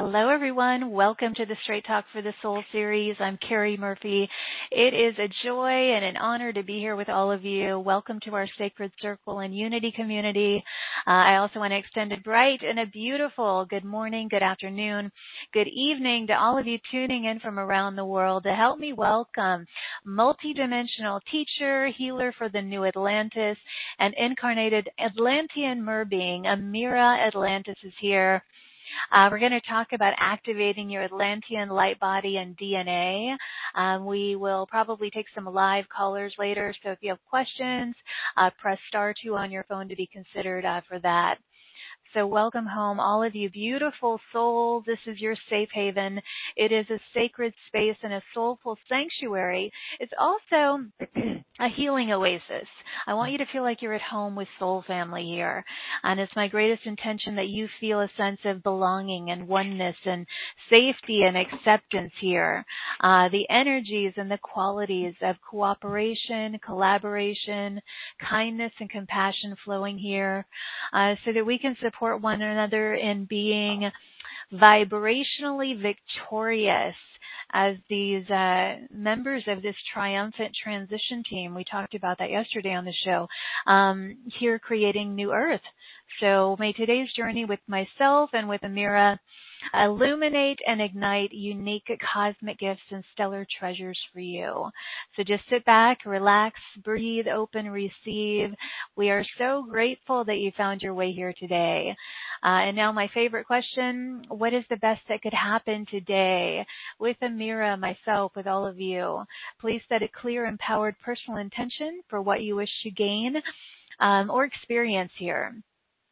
Hello, everyone. Welcome to the Straight Talk for the Soul series. I'm Carrie Murphy. It is a joy and an honor to be here with all of you. Welcome to our Sacred Circle and Unity community. Uh, I also want to extend a bright and a beautiful good morning, good afternoon, good evening to all of you tuning in from around the world to help me welcome multidimensional teacher, healer for the new Atlantis, and incarnated Atlantean mer being. Amira Atlantis is here. Uh, we're going to talk about activating your Atlantean light body and DNA. Um, we will probably take some live callers later, so if you have questions, uh, press star two on your phone to be considered uh, for that. So welcome home, all of you beautiful souls. This is your safe haven. It is a sacred space and a soulful sanctuary. It's also a healing oasis. I want you to feel like you're at home with soul family here. And it's my greatest intention that you feel a sense of belonging and oneness and safety and acceptance here. Uh, the energies and the qualities of cooperation, collaboration, kindness and compassion flowing here uh, so that we can support one another in being vibrationally victorious as these uh, members of this triumphant transition team. We talked about that yesterday on the show. Um, here creating new Earth. So may today's journey with myself and with Amira illuminate and ignite unique cosmic gifts and stellar treasures for you. So just sit back, relax, breathe, open, receive. We are so grateful that you found your way here today. Uh, and now my favorite question, what is the best that could happen today with Amira, myself, with all of you? Please set a clear, empowered personal intention for what you wish to gain um, or experience here.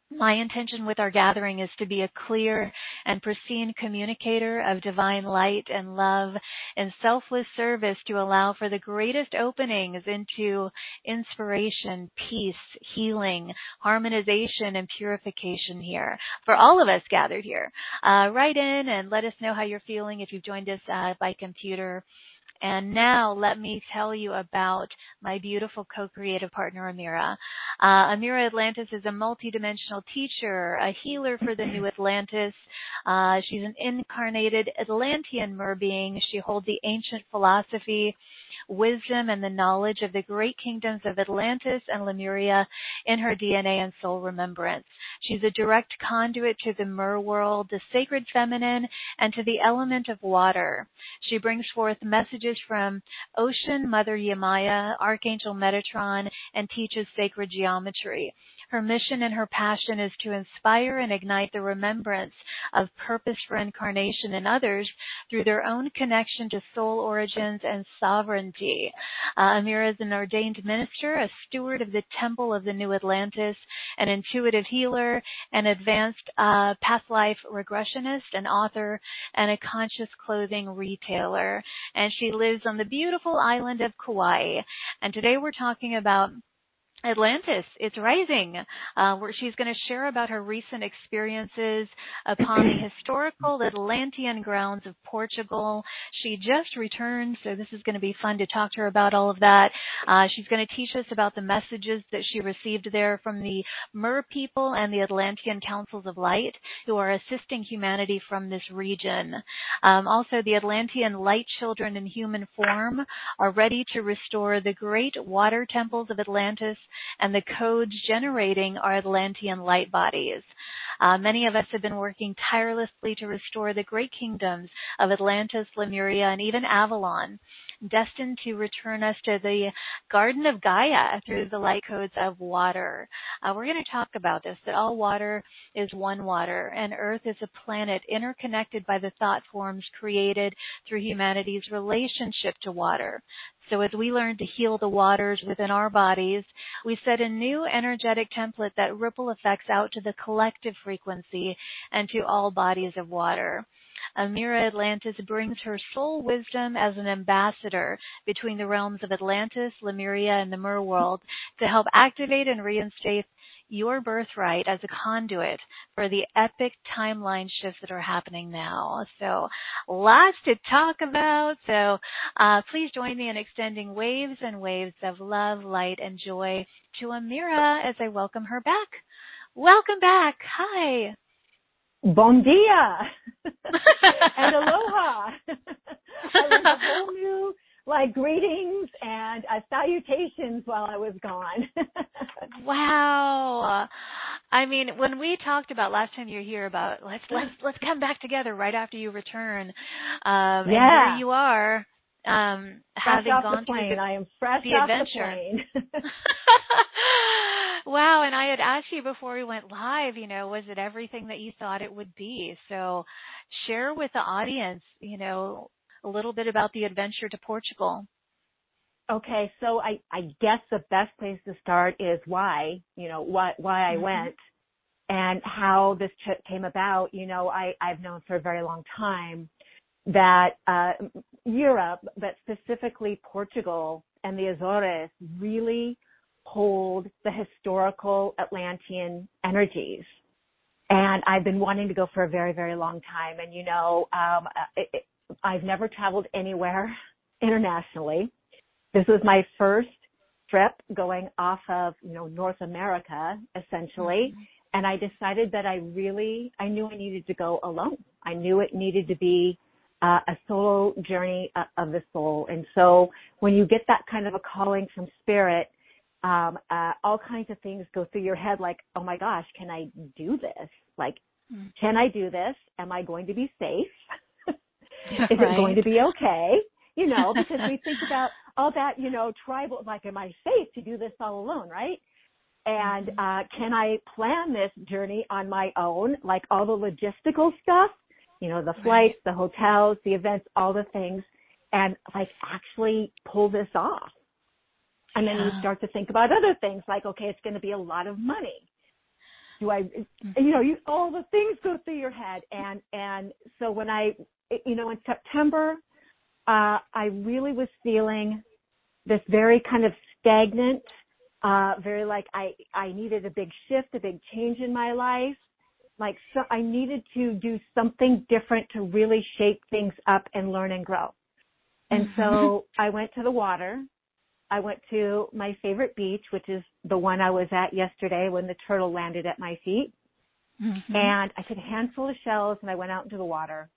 My intention with our gathering is to be a clear and pristine communicator of divine light and love and selfless service to allow for the greatest openings into inspiration, peace, healing, harmonization, and purification here for all of us gathered here. Uh, write in and let us know how you're feeling if you've joined us uh, by computer and now let me tell you about my beautiful co-creative partner, Amira. Uh, Amira Atlantis is a multidimensional teacher, a healer for the new Atlantis. Uh, she's an incarnated Atlantean mer being. She holds the ancient philosophy wisdom, and the knowledge of the great kingdoms of Atlantis and Lemuria in her DNA and soul remembrance. She's a direct conduit to the Mer world, the sacred feminine, and to the element of water. She brings forth messages from Ocean, Mother Yemaya, Archangel Metatron, and teaches sacred geometry. Her mission and her passion is to inspire and ignite the remembrance of purpose for incarnation in others through their own connection to soul origins and sovereignty. Uh, Amira is an ordained minister, a steward of the Temple of the New Atlantis, an intuitive healer, an advanced uh, past life regressionist, an author, and a conscious clothing retailer. And she lives on the beautiful island of Kauai. And today we're talking about Atlantis, it's rising. Uh, where she's going to share about her recent experiences upon the historical Atlantean grounds of Portugal. She just returned, so this is going to be fun to talk to her about all of that. Uh, she's going to teach us about the messages that she received there from the Mer people and the Atlantean Councils of Light, who are assisting humanity from this region. Um, also, the Atlantean light children in human form are ready to restore the great water temples of Atlantis and the codes generating our Atlantean light bodies. Uh, many of us have been working tirelessly to restore the great kingdoms of Atlantis, Lemuria, and even Avalon, destined to return us to the Garden of Gaia through the light codes of water. Uh, we're going to talk about this, that all water is one water, and Earth is a planet interconnected by the thought forms created through humanity's relationship to water. So as we learn to heal the waters within our bodies, we set a new energetic template that ripple effects out to the collective frequency and to all bodies of water. Amira Atlantis brings her soul wisdom as an ambassador between the realms of Atlantis, Lemuria, and the Mer world to help activate and reinstate your birthright as a conduit for the epic timeline shifts that are happening now. So lots to talk about. So uh, please join me in extending waves and waves of love, light, and joy to Amira as I welcome her back. Welcome back. Hi bon dia and aloha. I learned a whole new like greetings and uh, salutations while I was gone. wow. I mean, when we talked about last time you were here about let's let's let's come back together right after you return, um, yeah. and here you are. Um, having gone the plane, the, I am fresh the off adventure. the plane. wow, and I had asked you before we went live, you know, was it everything that you thought it would be? So share with the audience, you know, a little bit about the adventure to Portugal. Okay, so I, I guess the best place to start is why, you know, why, why I Mhm. went and how this trip came about. You know, I, I've known for a very long time that, uh, Europe, but specifically Portugal and the Azores really hold the historical Atlantean energies. And I've been wanting to go for a very, very long time. And you know, um, it, it, I've never traveled anywhere internationally. This was my first trip going off of, you know, North America essentially. Mhm. And I decided that I really, I knew I needed to go alone. I knew it needed to be uh, a solo journey uh, of the soul. And so when you get that kind of a calling from spirit, um, uh, all kinds of things go through your head like, oh my gosh, can I do this? Like, Mm. can I do this? Am I going to be safe? Is Right. it going to be okay? You know, because we think about all that, you know, tribal, like, am I safe to do this all alone, right? And, Mhm. uh, can I plan this journey on my own? Like all the logistical stuff, you know, the Right. flights, the hotels, the events, all the things, and like actually pull this off. And then you start to think about other things like, okay, it's going to be a lot of money. Do I, Mm-hmm. you know, you, all the things go through your head. And, and so when I, you know, in September, uh, I really was feeling this very kind of stagnant, uh, very like I, I needed a big shift, a big change in my life. Like so I needed to do something different to really shake things up and learn and grow. And Mhm. so I went to the water. I went to my favorite beach, which is the one I was at yesterday when the turtle landed at my feet. Mhm. And I took a handful of shells and I went out into the water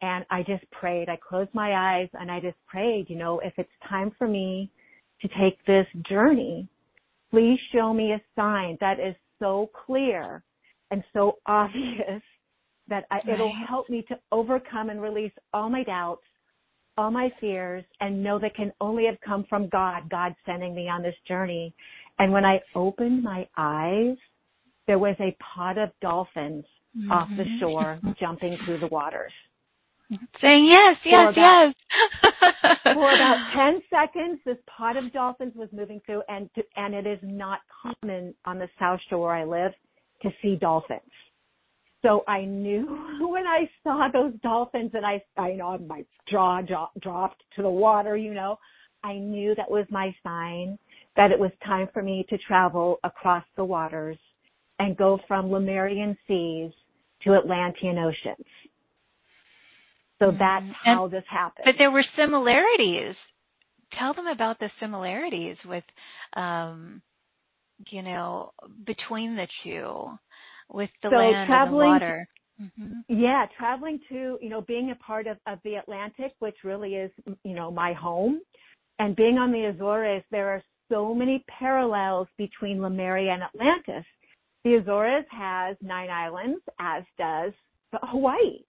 and I just prayed. I closed my eyes and I just prayed, you know, if it's time for me to take this journey, please show me a sign that is so clear and so obvious that I, it'll help me to overcome and release all my doubts, all my fears, and know that can only have come from God, God sending me on this journey. And when I opened my eyes, there was a pod of dolphins off the Mhm. shore jumping through the waters. Saying yes, yes, about- yes. For about 10 seconds, this pod of dolphins was moving through and, and it is not common on the South Shore where I live to see dolphins. So I knew when I saw those dolphins and I, I you know, my jaw dro- dropped to the water, you know, I knew that was my sign that it was time for me to travel across the waters and go from Lemurian seas to Atlantean oceans. So Mhm. that's And- how this happened. But there were similarities. Tell them about the similarities with, um, you know, between the two, with the So land and the traveling- water. hmm Yeah, traveling to, you know, being a part of, of the Atlantic, which really is, you know, my home, and being on the Azores, there are so many parallels between Lemuria and Atlantis. The Azores has nine islands, as does Hawaii.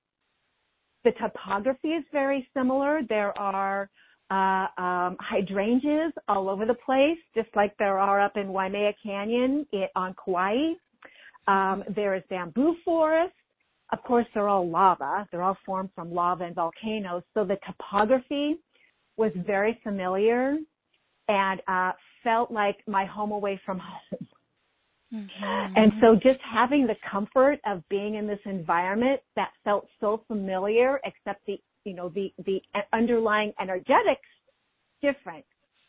The topography is very similar. There are uh, um, hydrangeas all over the place, just like there are up in Waimea Canyon on Kauai. Um, there is bamboo forest. Of course, they're all lava. They're all formed from lava and volcanoes. So the topography was very familiar and uh, felt like my home away from home. Mm-hmm. And so just having the comfort of being in this environment that felt so familiar, except the, you know, the, the underlying energetics different.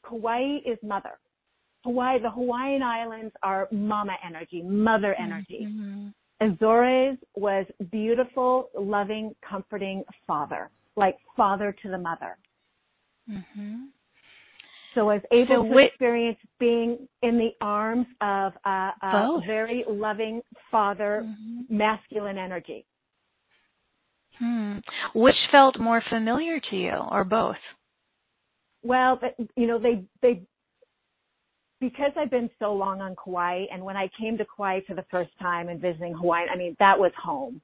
Kauai is mother. Hawaii, the Hawaiian Islands are mama energy, mother energy. Mhm. Azores was beautiful, loving, comforting father, like father to the mother. Mhm. So I was able So to experience being in the arms of a, a very loving father, Mhm. masculine energy. Hmm. Which felt more familiar to you, or both? well, you know, they they because I've been so long on Kauai, and when I came to Kauai for the first time and visiting Hawaii, I mean that was home.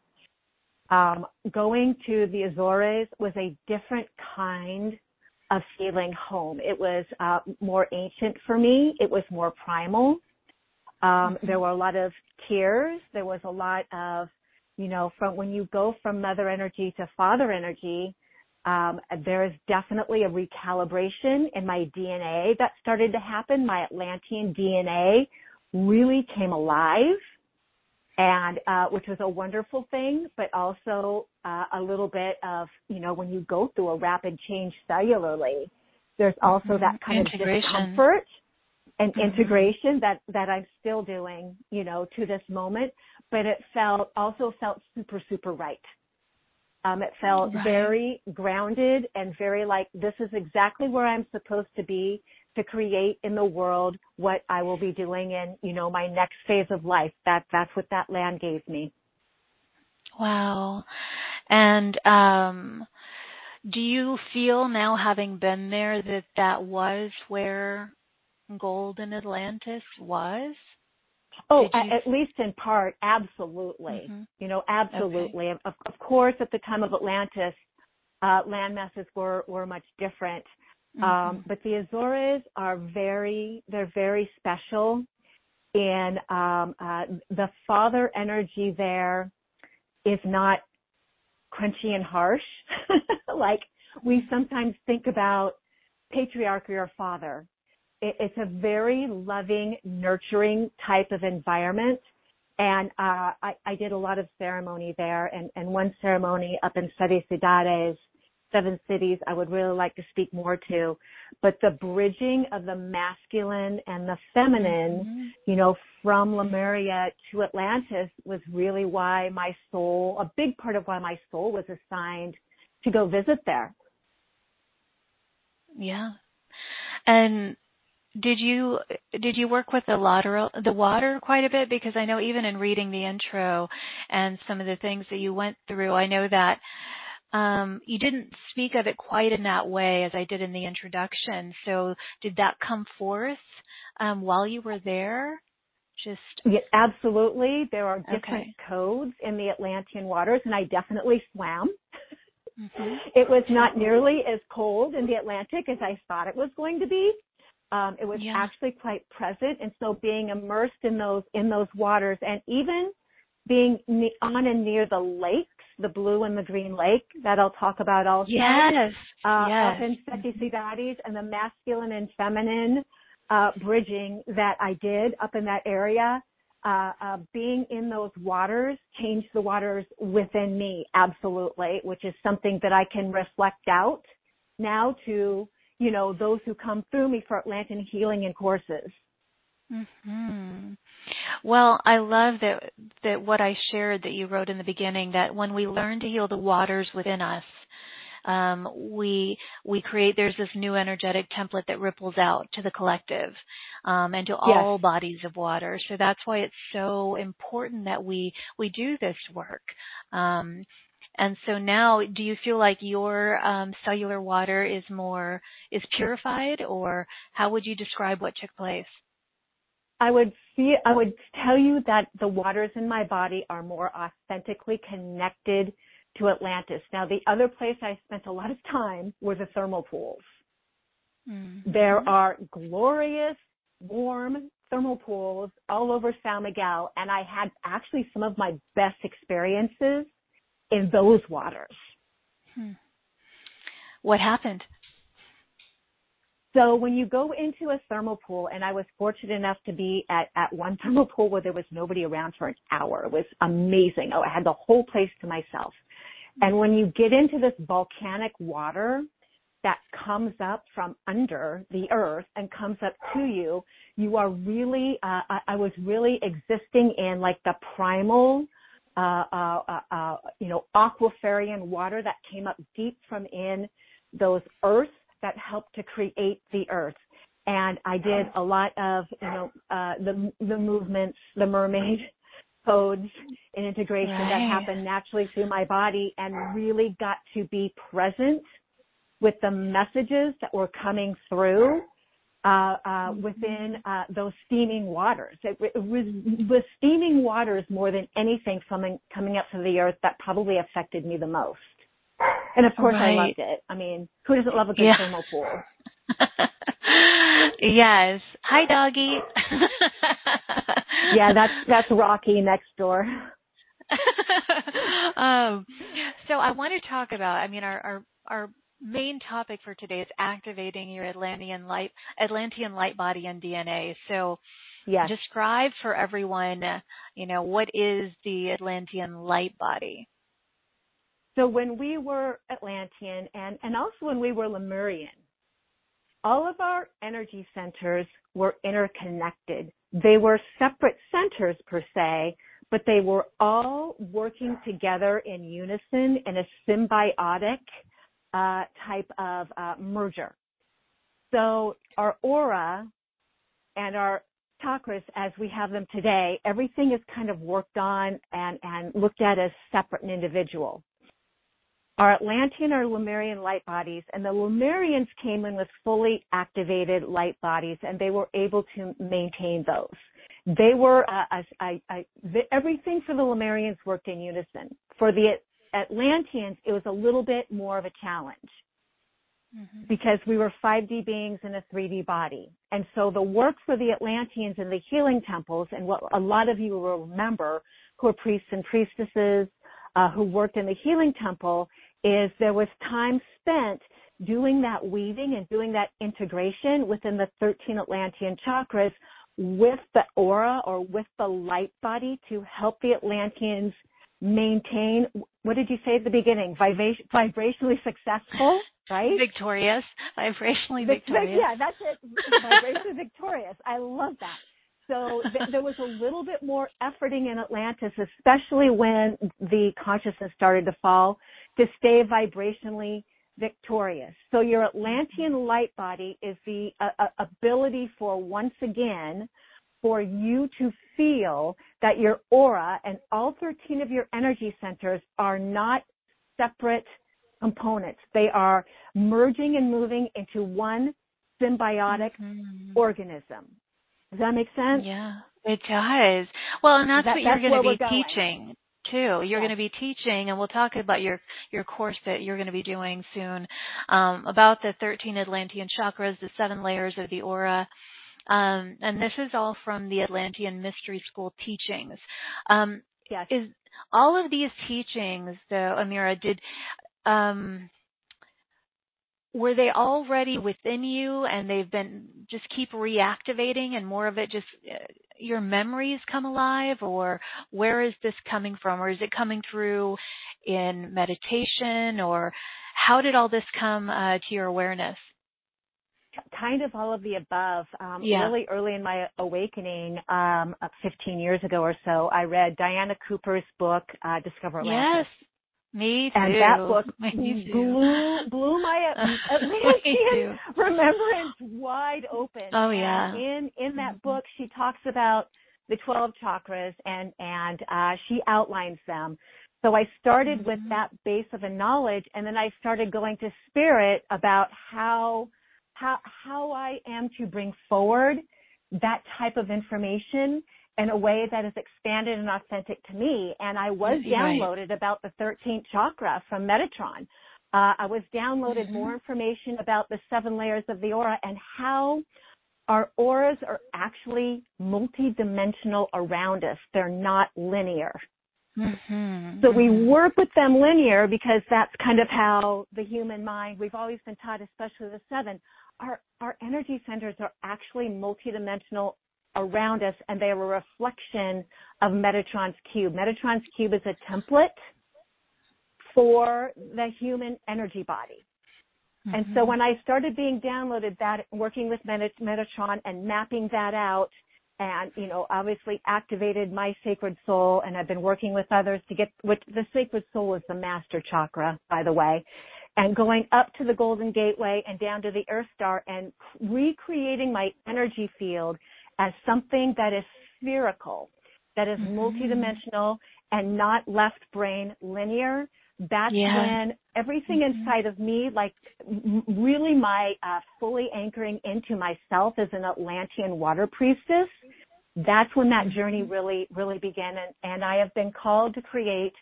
Um, going to the Azores was a different kind of feeling home. It was uh, more ancient for me. It was more primal. Um, there were a lot of tears. There was a lot of, you know, from when you go from mother energy to father energy, um, there is definitely a recalibration in my DNA that started to happen. My Atlantean DNA really came alive and uh, which was a wonderful thing, but also uh, a little bit of you know when you go through a rapid change cellularly, there's also mm-hmm. that kind of discomfort and mm-hmm. integration that that I'm still doing, you know, to this moment. But it felt also felt super super right. Um, it felt right. very grounded and very like this is exactly where I'm supposed to be to create in the world what I will be doing in, you know, my next phase of life. That that's what that land gave me. Wow. And um do you feel now having been there that that was where Golden Atlantis was? Oh, you... at least in part, absolutely. Mm-hmm. You know, absolutely. Okay. Of, of course, at the time of Atlantis, uh, land masses were were much different. Um, mm-hmm. Um, but the Azores are very, they're very special. And um, uh, the father energy there is not crunchy and harsh. like we sometimes think about patriarchy or father. It, it's a very loving, nurturing type of environment. And uh, I, I did a lot of ceremony there, and, and one ceremony up in Sete Cidades seven cities I would really like to speak more to. But the bridging of the masculine and the feminine, mm-hmm. you know, from Lemuria to Atlantis was really why my soul, a big part of why my soul was assigned to go visit there. Yeah. And did you did you work with the water the water quite a bit because I know even in reading the intro and some of the things that you went through I know that um, you didn't speak of it quite in that way as I did in the introduction. So did that come forth um, while you were there? Just yeah, absolutely. There are different okay. codes in the Atlantean waters, and I definitely swam. Mm-hmm. It was not nearly as cold in the Atlantic as I thought it was going to be. Um, it was yeah. actually quite present, and so being immersed in those in those waters, and even being on and near the lakes the blue and the green lake that I'll talk about also. Yes. Uh, yes. Up in Sete Cidades and the masculine and feminine uh, bridging that I did up in that area. Uh, uh, being in those waters changed the waters within me absolutely, which is something that I can reflect out now to, you know, those who come through me for Atlantean healing and courses. Hmm. Well, I love that that what I shared that you wrote in the beginning that when we learn to heal the waters within us, um, we we create there's this new energetic template that ripples out to the collective um, and to all bodies of water. So that's why it's so important that we we do this work. Um, and so now, do you feel like your um, cellular water is more is purified, or how would you describe what took place? I would see, I would tell you that the waters in my body are more authentically connected to Atlantis. Now, the other place I spent a lot of time were the thermal pools. Mm-hmm. There are glorious, warm thermal pools all over San Miguel, and I had actually some of my best experiences in those waters. Hmm. What happened? So when you go into a thermal pool, and I was fortunate enough to be at, at one thermal pool where there was nobody around for an hour. It was amazing. Oh, I had the whole place to myself. And when you get into this volcanic water that comes up from under the earth and comes up to you, you are really, uh, I, I was really existing in like the primal, Uh, uh, uh, you know, aquiferian water that came up deep from in those earths that helped to create the earth. And I did a lot of, you know, uh, the, the movements, the mermaid codes and integration right. that happened naturally through my body and really got to be present with the messages that were coming through uh, uh, within uh, those steaming waters. It, it was the steaming waters more than anything coming coming up from the earth that probably affected me the most. And of course, Right. I loved it. I mean, who doesn't love a good Yeah. thermal pool? yes. Hi, doggy. Yeah, that's that's Rocky next door. um, so I want to talk about. I mean, our our our main topic for today is activating your Atlantean light Atlantean light body and DNA. So Yes. describe for everyone, you know, what is the Atlantean light body? So when we were Atlantean and, and also when we were Lemurian, all of our energy centers were interconnected. They were separate centers per se, but they were all working together in unison in a symbiotic type of uh, merger. So our aura and our chakras as we have them today, everything is kind of worked on and, and looked at as separate and individual our Atlantean or Lemurian light bodies, and the Lemurians came in with fully activated light bodies, and they were able to maintain those. They were uh, a, a, a, the, everything for the Lemurians worked in unison. For the Atlanteans, it was a little bit more of a challenge Mm-hmm. because we were 5D beings in a 3D body. And so the work for the Atlanteans in the healing temples, and what a lot of you will remember who are priests and priestesses uh, who worked in the healing temple, is there was time spent doing that weaving and doing that integration within the 13 Atlantean chakras with the aura or with the light body to help the Atlanteans maintain, what did you say at the beginning? Vibration, vibrationally successful, right? Victorious, vibrationally Vic- victorious. Yeah, that's it. Vibration victorious. I love that. So th- there was a little bit more efforting in Atlantis, especially when the consciousness started to fall, to stay vibrationally victorious. So your Atlantean light body is the uh, ability for once again for you to feel that your aura and all 13 of your energy centers are not separate components. They are merging and moving into one symbiotic Mhm. organism. Does that make sense? Yeah, it does. Well, and that's That- what you're that's going to be teaching too. You're Yes. going to be teaching, and we'll talk about your your course that you're going to be doing soon um, about the 13 Atlantean chakras, the seven layers of the aura. Um, and this is all from the Atlantean Mystery School teachings. Um, Yes. is all of these teachings, though, Amira, did um, were they already within you and they've been just keep reactivating and more of it just uh, your memories come alive or where is this coming from or is it coming through in meditation or how did all this come uh, to your awareness kind of all of the above. Um, Yeah. Really early in my awakening, um, uh, 15 years ago or so, I read Diana Cooper's book, uh, Discover Atlantis. yes me too And that book me too blew blew my Atlantean too. remembrance wide open. Oh, And yeah. in in that Mhm. book, she talks about the 12 chakras and and uh, she outlines them. So I started with Mhm. that base of a knowledge, and then I started going to spirit about how how how I am to bring forward that type of information in a way that is expanded and authentic to me. And I was Right. downloaded about the 13th chakra from Metatron. Uh, I was downloaded Mhm. more information about the seven layers of the aura and how our auras are actually multidimensional around us. They're not linear. Mhm. So we Mhm. work with them linear because that's kind of how the human mind, we've always been taught, especially the seven, our, our energy centers are actually multidimensional around us and they are a reflection of Metatron's cube. Metatron's cube is a template for the human energy body. And so Mhm. when I started being downloaded that, working with Metatron and mapping that out, and you know, obviously activated my sacred soul, and I've been working with others to get. Which the sacred soul is the master chakra, by the way, and going up to the Golden Gateway and down to the Earth Star, and recreating my energy field as something that is spherical, that is Mhm. multidimensional, and not left brain linear, that's Yeah. when everything Mhm. inside of me, like m- really my uh, fully anchoring into myself as an Atlantean water priestess, that's when that journey really, really began. And, and I have been called to create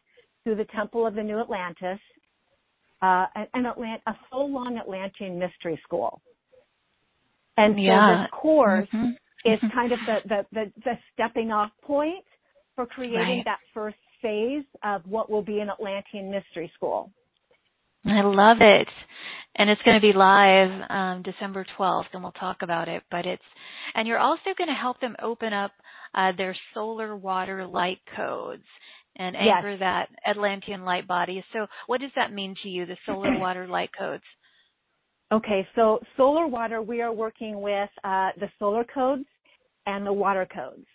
through the Temple of the New Atlantis, uh, an, an Atlant- a full long Atlantean mystery school. And so this course Mhm. is Mhm. kind of the, the, the, the stepping off point for creating Right. that first phase of what will be an Atlantean mystery school. I love it. And it's going to be live um, December 12th, and we'll talk about it. But it's, and you're also going to help them open up uh, their solar water light codes and Yes. anchor that Atlantean light body. So, what does that mean to you, the solar water light codes? Okay, so solar water, we are working with uh, the solar codes and the water codes.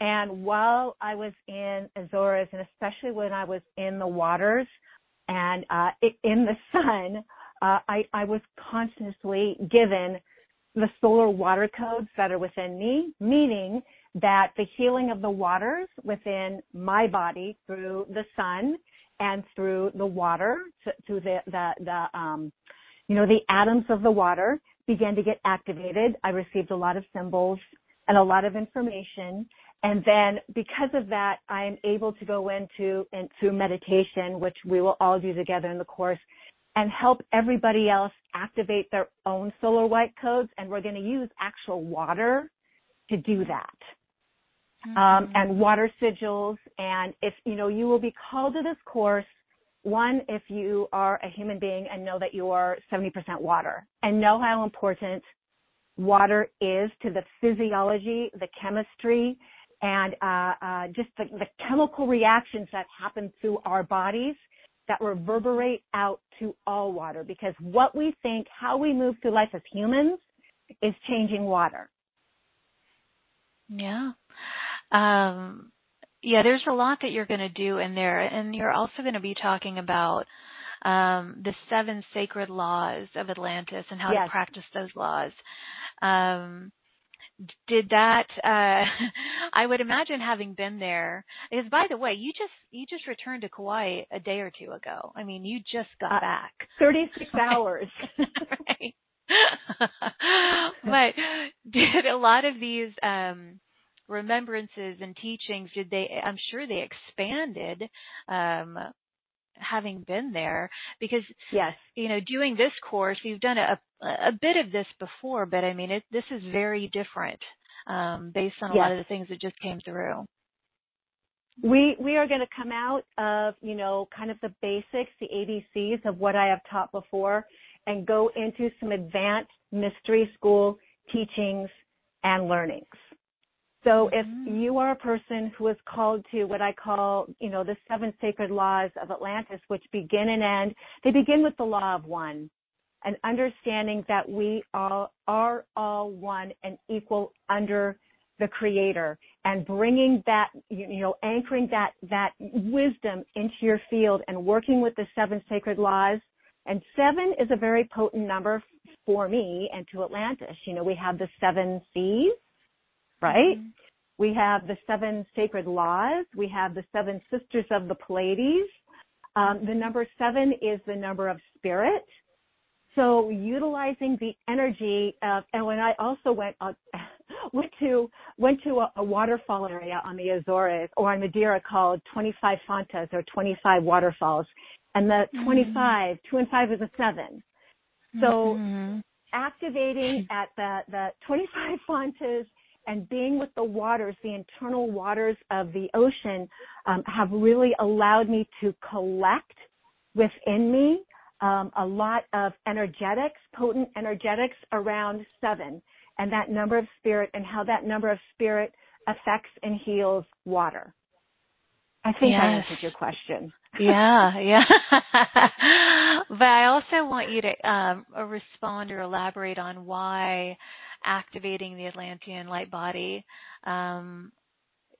And while I was in Azores, and especially when I was in the waters and uh, in the sun, uh, I, I was constantly given the solar water codes that are within me, meaning that the healing of the waters within my body through the sun and through the water, through the, the, the um, you know, the atoms of the water began to get activated. I received a lot of symbols and a lot of information. And then because of that, I'm able to go into, into meditation, which we will all do together in the course and help everybody else activate their own solar white codes. And we're going to use actual water to do that. Um, Mhm. and water sigils. And if, you know, you will be called to this course one, if you are a human being and know that you are 70% water and know how important water is to the physiology, the chemistry, and uh, uh, just the, the chemical reactions that happen through our bodies that reverberate out to all water. Because what we think, how we move through life as humans, is changing water. Yeah. Um, yeah, there's a lot that you're going to do in there, and you're also going to be talking about um, the seven sacred laws of Atlantis and how Yes. to practice those laws. Um, did that? Uh, I would imagine having been there. Because by the way, you just you just returned to Kauai a day or two ago. I mean, you just got Uh, back. 36 hours. right. but did a lot of these um remembrances and teachings did they I'm sure they expanded um having been there because yes. you know doing this course you've done a a bit of this before but I mean it this is very different um based on a lot of the things that just came through. We we are going to come out of you know kind of the basics, the ABCs of what I have taught before, and go into some advanced mystery school teachings and learnings. So if Mhm. you are a person who is called to what I call, you know, the seven sacred laws of Atlantis, which begin and end, they begin with the law of one, an understanding that we all are all one and equal under the creator and bringing that, you know, anchoring that, that wisdom into your field and working with the seven sacred laws. And seven is a very potent number for me and to Atlantis. You know, we have the seven seas, right? Mhm. We have the seven sacred laws. We have the seven sisters of the Pleiades. Um, the number seven is the number of spirit. So utilizing the energy of, and when I also went, uh, went to, went to a, a waterfall area on the Azores or on Madeira called 25 Fontes or 25 waterfalls. And the 25, two and five is a seven. So Mhm. activating at the, the 25 fontes and being with the waters, the internal waters of the ocean, um, have really allowed me to collect within me um, a lot of energetics, potent energetics around seven, and that number of spirit and how that number of spirit affects and heals water. I think I Yes. answered your question. yeah, yeah. but I also want you to um, respond or elaborate on why activating the Atlantean light body um,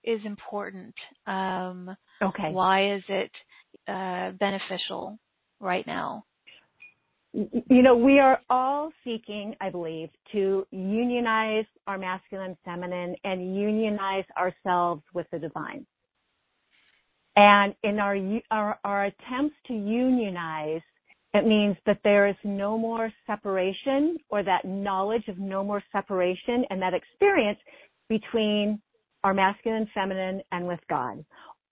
is important. Um, Okay. why is it uh, beneficial right now? you know, we are all seeking, I believe, to unionize our masculine feminine and unionize ourselves with the divine. And in our, our, our attempts to unionize, it means that there is no more separation or that knowledge of no more separation and that experience between our masculine, feminine, and with God.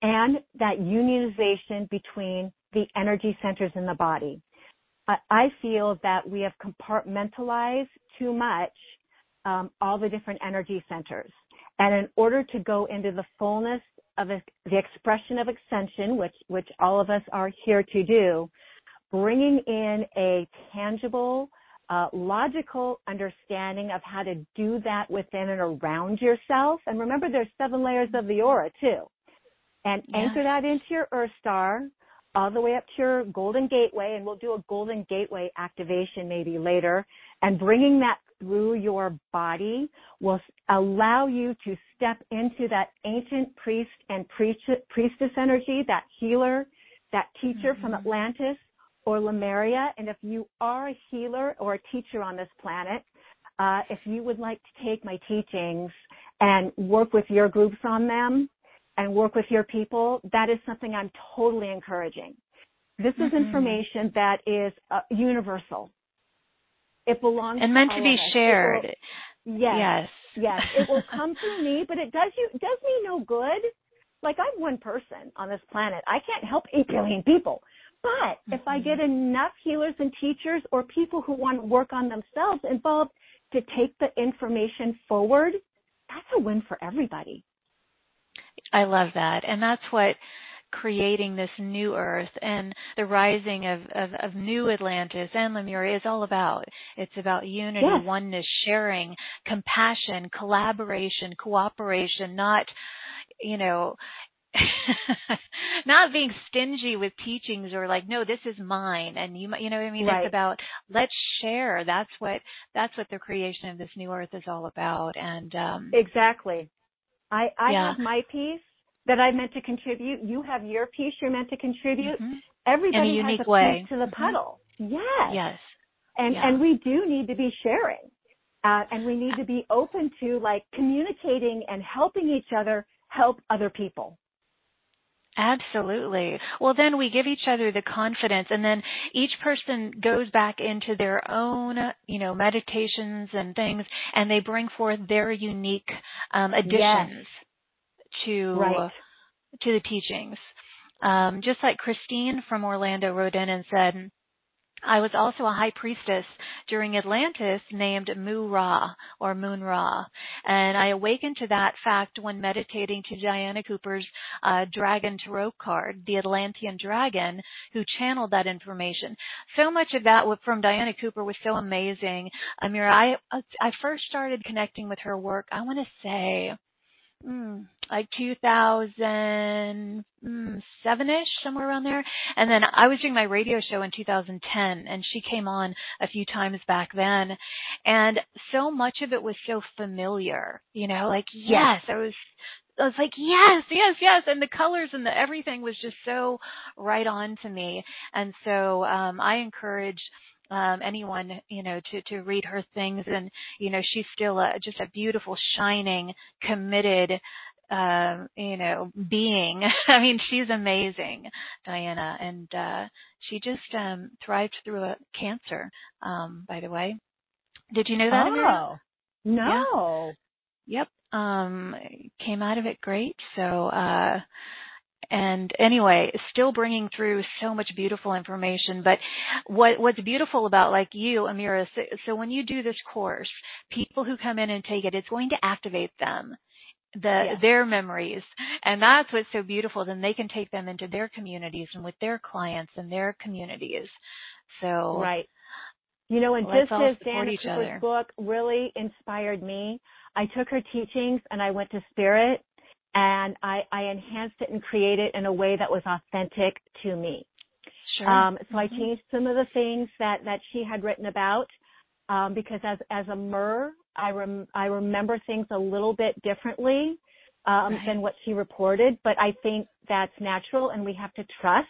And that unionization between the energy centers in the body. I feel that we have compartmentalized too much um, all the different energy centers. And in order to go into the fullness of the expression of ascension, which, which all of us are here to do, bringing in a tangible, uh, logical understanding of how to do that within and around yourself. And remember, there's seven layers of the aura too. And anchor that into your Earth Star all the way up to your Golden Gateway, and we'll do a Golden Gateway activation maybe later. And bringing that through your body will allow you to step into that ancient priest and priestess energy, that healer, that teacher mm-hmm. from Atlantis or Lemuria. And if you are a healer or a teacher on this planet, uh, if you would like to take my teachings and work with your groups on them and work with your people, that is something I'm totally encouraging. This is mm-hmm. information that is uh, universal. It belongs and meant to, to be shared. Will, yes, yes, yes. It will come through me, but it does you does me no good. Like I'm one person on this planet. I can't help eight billion people. But if I get mm-hmm. enough healers and teachers or people who want to work on themselves involved to take the information forward, that's a win for everybody. I love that. And that's what creating this new earth and the rising of, of, of new Atlantis and Lemuria is all about. It's about unity, yes. oneness, sharing, compassion, collaboration, cooperation, not, you know, not being stingy with teachings or like no this is mine and you you know what i mean right. it's about let's share that's what that's what the creation of this new earth is all about and um exactly i i yeah. have my piece that i meant to contribute you have your piece you're meant to contribute mm-hmm. everybody In a unique has a way. piece to the mm-hmm. puddle yes yes and yeah. and we do need to be sharing uh, and we need to be open to like communicating and helping each other help other people Absolutely. Well, then we give each other the confidence and then each person goes back into their own, you know, meditations and things and they bring forth their unique um, additions yes. to, right. to the teachings. Um, just like Christine from Orlando wrote in and said, I was also a high priestess during Atlantis named Mu Ra or Moon Ra. And I awakened to that fact when meditating to Diana Cooper's uh, Dragon Tarot card, the Atlantean Dragon, who channeled that information. So much of that from Diana Cooper was so amazing. Amira, I, I first started connecting with her work, I want to say, mm, like 2007 ish, somewhere around there. And then I was doing my radio show in 2010, and she came on a few times back then. And so much of it was so familiar, you know, like yes, I was. I was like, yes, yes, yes, and the colors and the everything was just so right on to me. And so um, I encourage um, anyone, you know, to, to read her things. And, you know, she's still a, just a beautiful, shining, committed, um, you know, being. I mean, she's amazing, Diana. And, uh, she just, um, thrived through a cancer, um, by the way. Did you know that? Oh, no. Yeah. Yep. Um, came out of it great. So, uh, and anyway, still bringing through so much beautiful information. But what what's beautiful about like you, Amira, so, so when you do this course, people who come in and take it, it's going to activate them the their memories and that's what's so beautiful then they can take them into their communities and with their clients and their communities so right you know and just as Cooper's book really inspired me I took her teachings and I went to spirit and I, I enhanced it and created it in a way that was authentic to me. Sure. Um, so mm-hmm. I changed some of the things that, that she had written about um, because as as a mer, I rem, I remember things a little bit differently um, right. than what she reported. But I think that's natural, and we have to trust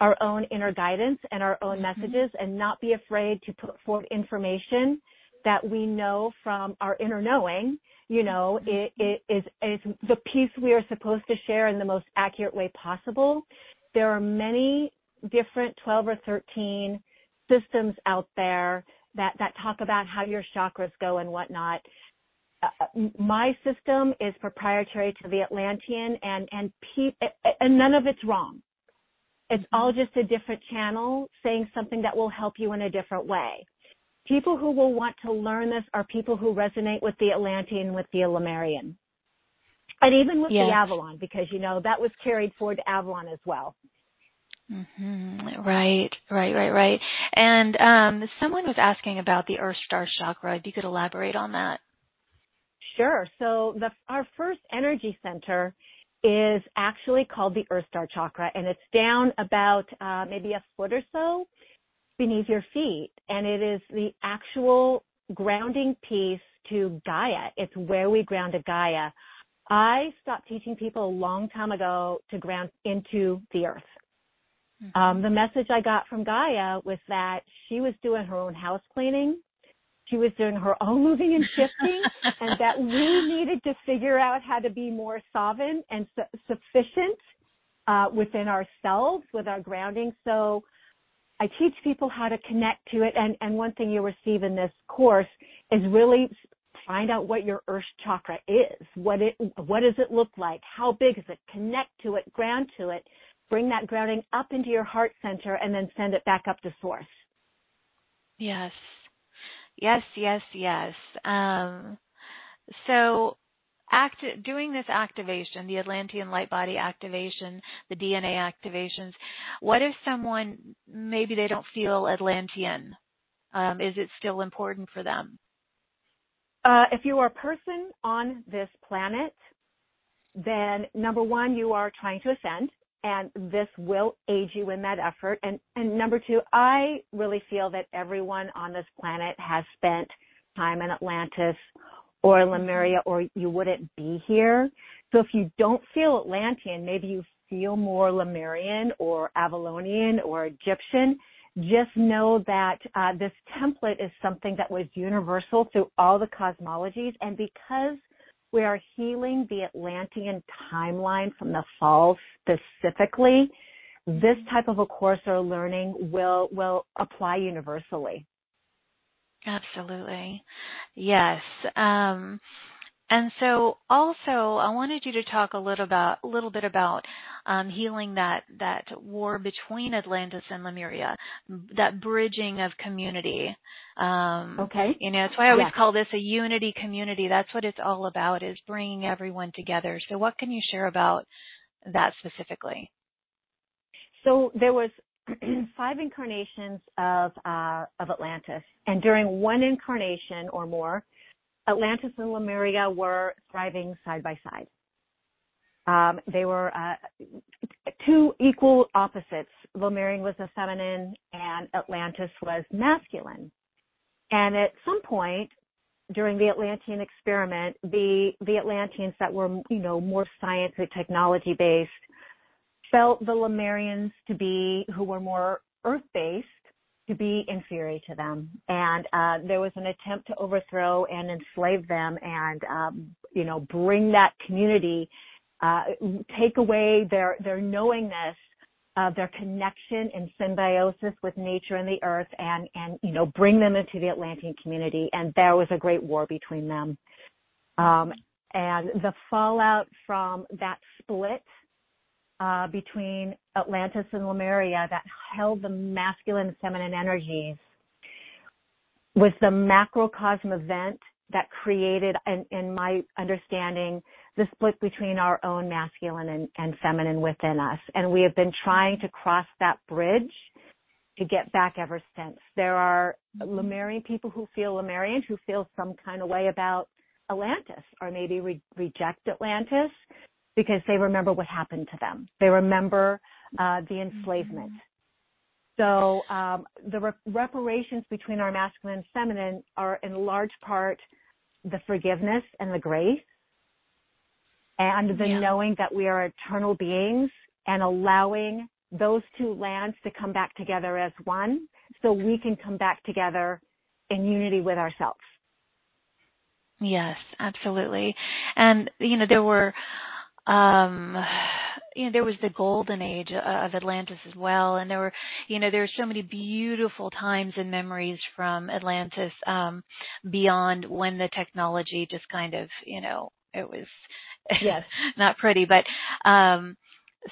our own inner guidance and our own mm-hmm. messages, and not be afraid to put forth information that we know from our inner knowing you know, it, it is, is the piece we are supposed to share in the most accurate way possible. There are many different 12 or 13 systems out there that, that talk about how your chakras go and whatnot. Uh, my system is proprietary to the Atlantean and, and, pe- and none of it's wrong. It's all just a different channel saying something that will help you in a different way. People who will want to learn this are people who resonate with the Atlantean, with the Lemurian. And even with yes. the Avalon, because you know, that was carried forward to Avalon as well. Mm-hmm. Right, right, right, right. And um, someone was asking about the Earth Star chakra. If you could elaborate on that. Sure. So the, our first energy center is actually called the Earth Star chakra, and it's down about uh, maybe a foot or so beneath your feet, and it is the actual grounding piece to Gaia. It's where we grounded Gaia. I stopped teaching people a long time ago to ground into the earth. Mm-hmm. Um, the message I got from Gaia was that she was doing her own house cleaning. She was doing her own moving and shifting and that we needed to figure out how to be more sovereign and su- sufficient, uh, within ourselves with our grounding. So I teach people how to connect to it. And, and one thing you'll receive in this course is really find out what your earth chakra is. What it, what does it look like? How big is it? Connect to it, ground to it, bring that grounding up into your heart center and then send it back up to source. Yes. Yes, yes, yes. Um, so act, doing this activation, the Atlantean light body activation, the DNA activations, what if someone, maybe they don't feel Atlantean? Um, is it still important for them? Uh, if you are a person on this planet, then number one, you are trying to ascend and this will aid you in that effort. And, and number two, I really feel that everyone on this planet has spent time in Atlantis or mm-hmm. Lemuria or you wouldn't be here. So if you don't feel Atlantean, maybe you feel more Lemurian or Avalonian or Egyptian, just know that uh, this template is something that was universal through all the cosmologies. And because we are healing the Atlantean timeline from the fall specifically, this type of a course or learning will will apply universally. Absolutely. Yes. Um, and so also I wanted you to talk a little about a little bit about um, healing that that war between Atlantis and Lemuria, that bridging of community. Um, okay. You know, that's why I always yes. call this a unity community. That's what it's all about is bringing everyone together. So what can you share about that specifically? So there was five incarnations of uh, of Atlantis, and during one incarnation or more, Atlantis and Lemuria were thriving side by side. Um, they were uh, two equal opposites. Lemurian was a feminine and Atlantis was masculine. And at some point during the Atlantean experiment, the, the Atlanteans that were, you know, more science and technology based felt the Lemurians to be, who were more earth based, to be inferior to them. And uh, there was an attempt to overthrow and enslave them and, um, you know, bring that community, uh, take away their, their knowingness of their connection and symbiosis with nature and the earth and, and, you know, bring them into the Atlantean community. And there was a great war between them. Um, and the fallout from that split uh, between Atlantis and Lemuria that held the masculine and feminine energies was the macrocosm event that created, in, in my understanding, the split between our own masculine and, and feminine within us. And we have been trying to cross that bridge to get back ever since. There are Lemurian people who feel Lemurian, who feel some kind of way about Atlantis or maybe re- reject Atlantis because they remember what happened to them. They remember uh, the enslavement. Mm-hmm. So um, the re- reparations between our masculine and feminine are in large part the forgiveness and the grace and the yeah. knowing that we are eternal beings and allowing those two lands to come back together as one so we can come back together in unity with ourselves. Yes, absolutely. And you know, there were um you know there was the golden age of Atlantis as well and there were you know there are so many beautiful times and memories from Atlantis um beyond when the technology just kind of you know it was yes not pretty but um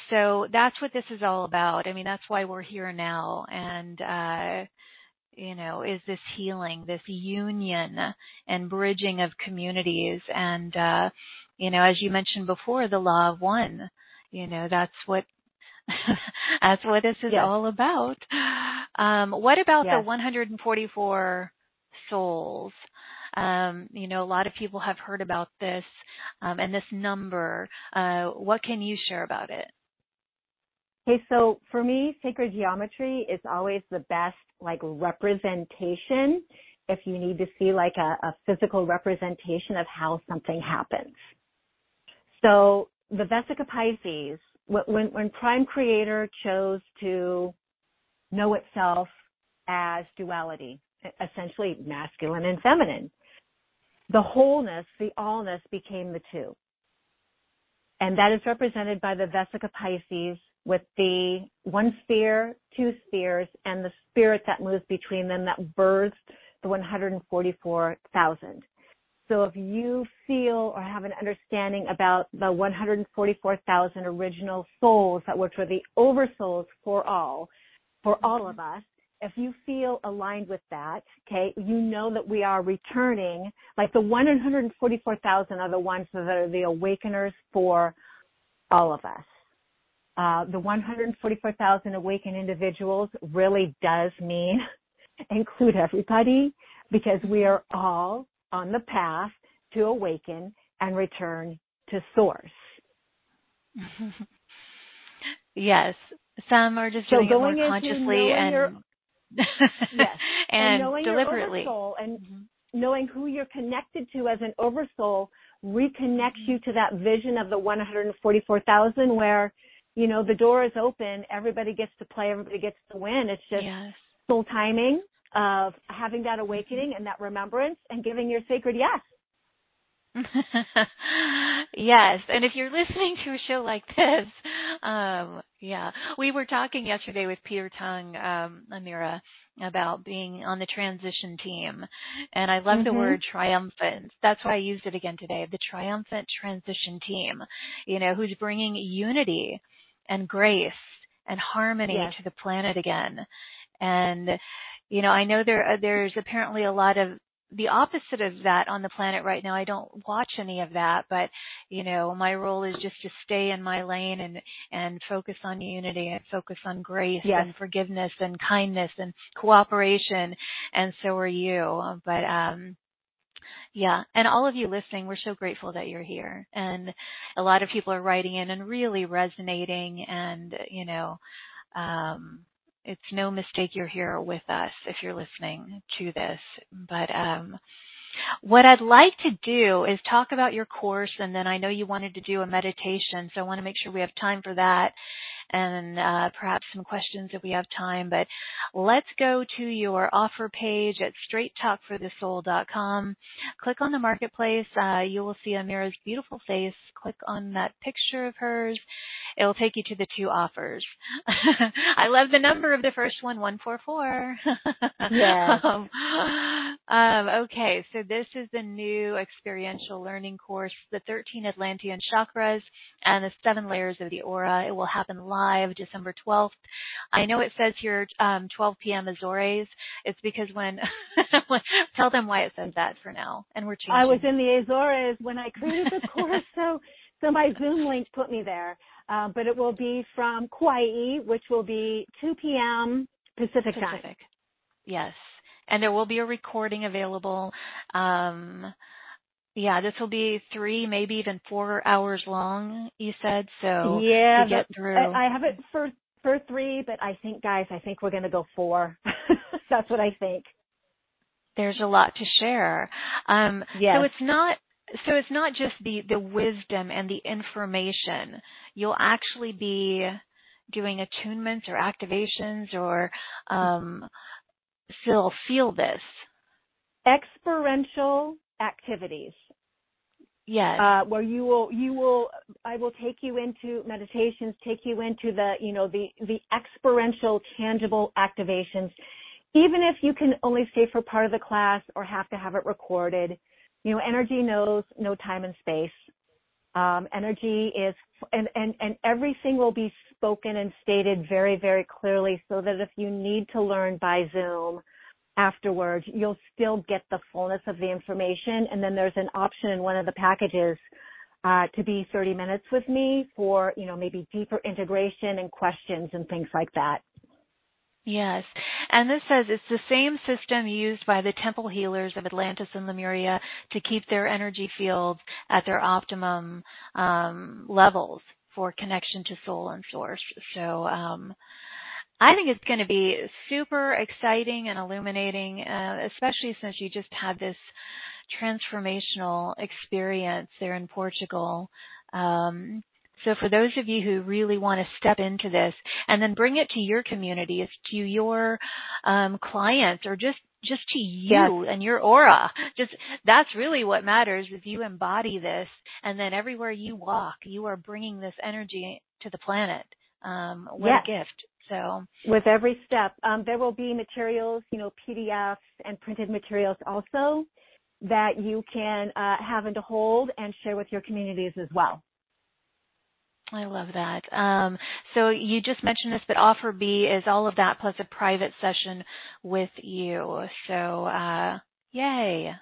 so that's what this is all about i mean that's why we're here now and uh you know, is this healing, this union and bridging of communities. And, uh, you know, as you mentioned before, the law of one, you know, that's what, that's what this is yes. all about. Um, what about yes. the 144 souls? Um, you know, a lot of people have heard about this um, and this number. Uh, what can you share about it? Okay, so for me, sacred geometry is always the best like representation if you need to see like a, a physical representation of how something happens. So the Vesica Pisces, when, when Prime Creator chose to know itself as duality, essentially masculine and feminine, the wholeness, the allness became the two. And that is represented by the Vesica Pisces with the one sphere, two spheres, and the spirit that moves between them that birthed the 144,000. So if you feel or have an understanding about the 144,000 original souls that which were the oversouls for all, for all of us, if you feel aligned with that, okay, you know that we are returning, like the 144,000 are the ones that are the awakeners for all of us. Uh, the 144,000 awakened individuals really does mean include everybody because we are all on the path to awaken and return to source. yes, some are just so doing it more consciously and your, yes, and, and deliberately, and mm-hmm. knowing who you're connected to as an oversoul reconnects mm-hmm. you to that vision of the 144,000 where you know, the door is open, everybody gets to play, everybody gets to win. It's just yes. full timing of having that awakening and that remembrance and giving your sacred yes. yes, and if you're listening to a show like this, um, yeah, we were talking yesterday with Peter Tung, um, Amira, about being on the transition team, and I love mm-hmm. the word triumphant. That's why I used it again today. The triumphant transition team, you know, who's bringing unity and grace and harmony yes. to the planet again. And you know, I know there there's apparently a lot of the opposite of that on the planet right now. I don't watch any of that, but you know, my role is just to stay in my lane and and focus on unity and focus on grace yes. and forgiveness and kindness and cooperation. And so are you. But um, yeah, and all of you listening, we're so grateful that you're here. And a lot of people are writing in and really resonating and, you know, um, it's no mistake you're here with us if you're listening to this. But um, what I'd like to do is talk about your course, and then I know you wanted to do a meditation, so I want to make sure we have time for that and uh, perhaps some questions if we have time. But let's go to your offer page at straighttalkforthesoul.com. Click on the marketplace. Uh, you will see Amira's beautiful face. Click on that picture of hers. It will take you to the two offers. I love the number of the first one, 144. Yeah. um, um, okay, so this is the new experiential learning course, the 13 Atlantean chakras and the seven layers of the aura. It will happen live live December 12th. I know it says here um, 12 p.m. Azores. It's because when tell them why it says that for now, and we're changing. I was in the Azores when I created the course, so so my Zoom link put me there. Uh, but it will be from Kauai, which will be 2 p.m. Pacific, Pacific. time. Yes, and there will be a recording available. Um, yeah, this will be three, maybe even four hours long. You said so. Yeah, get through. I, I have it for for three, but I think, guys, I think we're going to go four. That's what I think. There's a lot to share. Um, yes. So it's not. So it's not just the the wisdom and the information. You'll actually be doing attunements or activations or um, still feel this. Experiential activities. Yes. Uh, where you will, you will, I will take you into meditations, take you into the, you know, the, the experiential, tangible activations. Even if you can only stay for part of the class or have to have it recorded, you know, energy knows no time and space. Um, energy is, and, and, and everything will be spoken and stated very, very clearly so that if you need to learn by Zoom afterwards, you'll still get the fullness of the information. And then there's an option in one of the packages uh, to be 30 minutes with me for, you know, maybe deeper integration and questions and things like that. Yes. And this says it's the same system used by the temple healers of Atlantis and Lemuria to keep their energy fields at their optimum um, levels for connection to soul and source. So um, I think it's going to be super exciting and illuminating, uh, especially since you just had this transformational experience there in Portugal. Um, so for those of you who really want to step into this and then bring it to your communities, to your um, clients, or just just to you yes. and your aura, just that's really what matters. If you embody this, and then everywhere you walk, you are bringing this energy to the planet. Um, what yes. a gift! So with every step, um, there will be materials, you know, PDFs and printed materials also that you can uh, have and to hold and share with your communities as well. I love that. Um, so you just mentioned this, but offer B is all of that plus a private session with you. So uh, yay!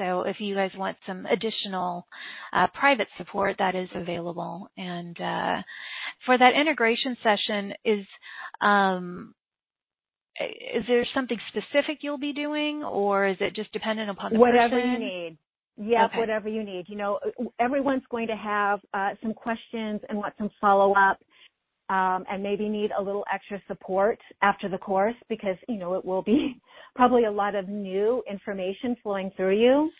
So if you guys want some additional uh, private support, that is available. And uh, for that integration session, is um, is there something specific you'll be doing, or is it just dependent upon the whatever person? you need? Yep, okay. whatever you need. You know, everyone's going to have uh, some questions and want some follow up. Um, and maybe need a little extra support after the course because you know it will be probably a lot of new information flowing through you.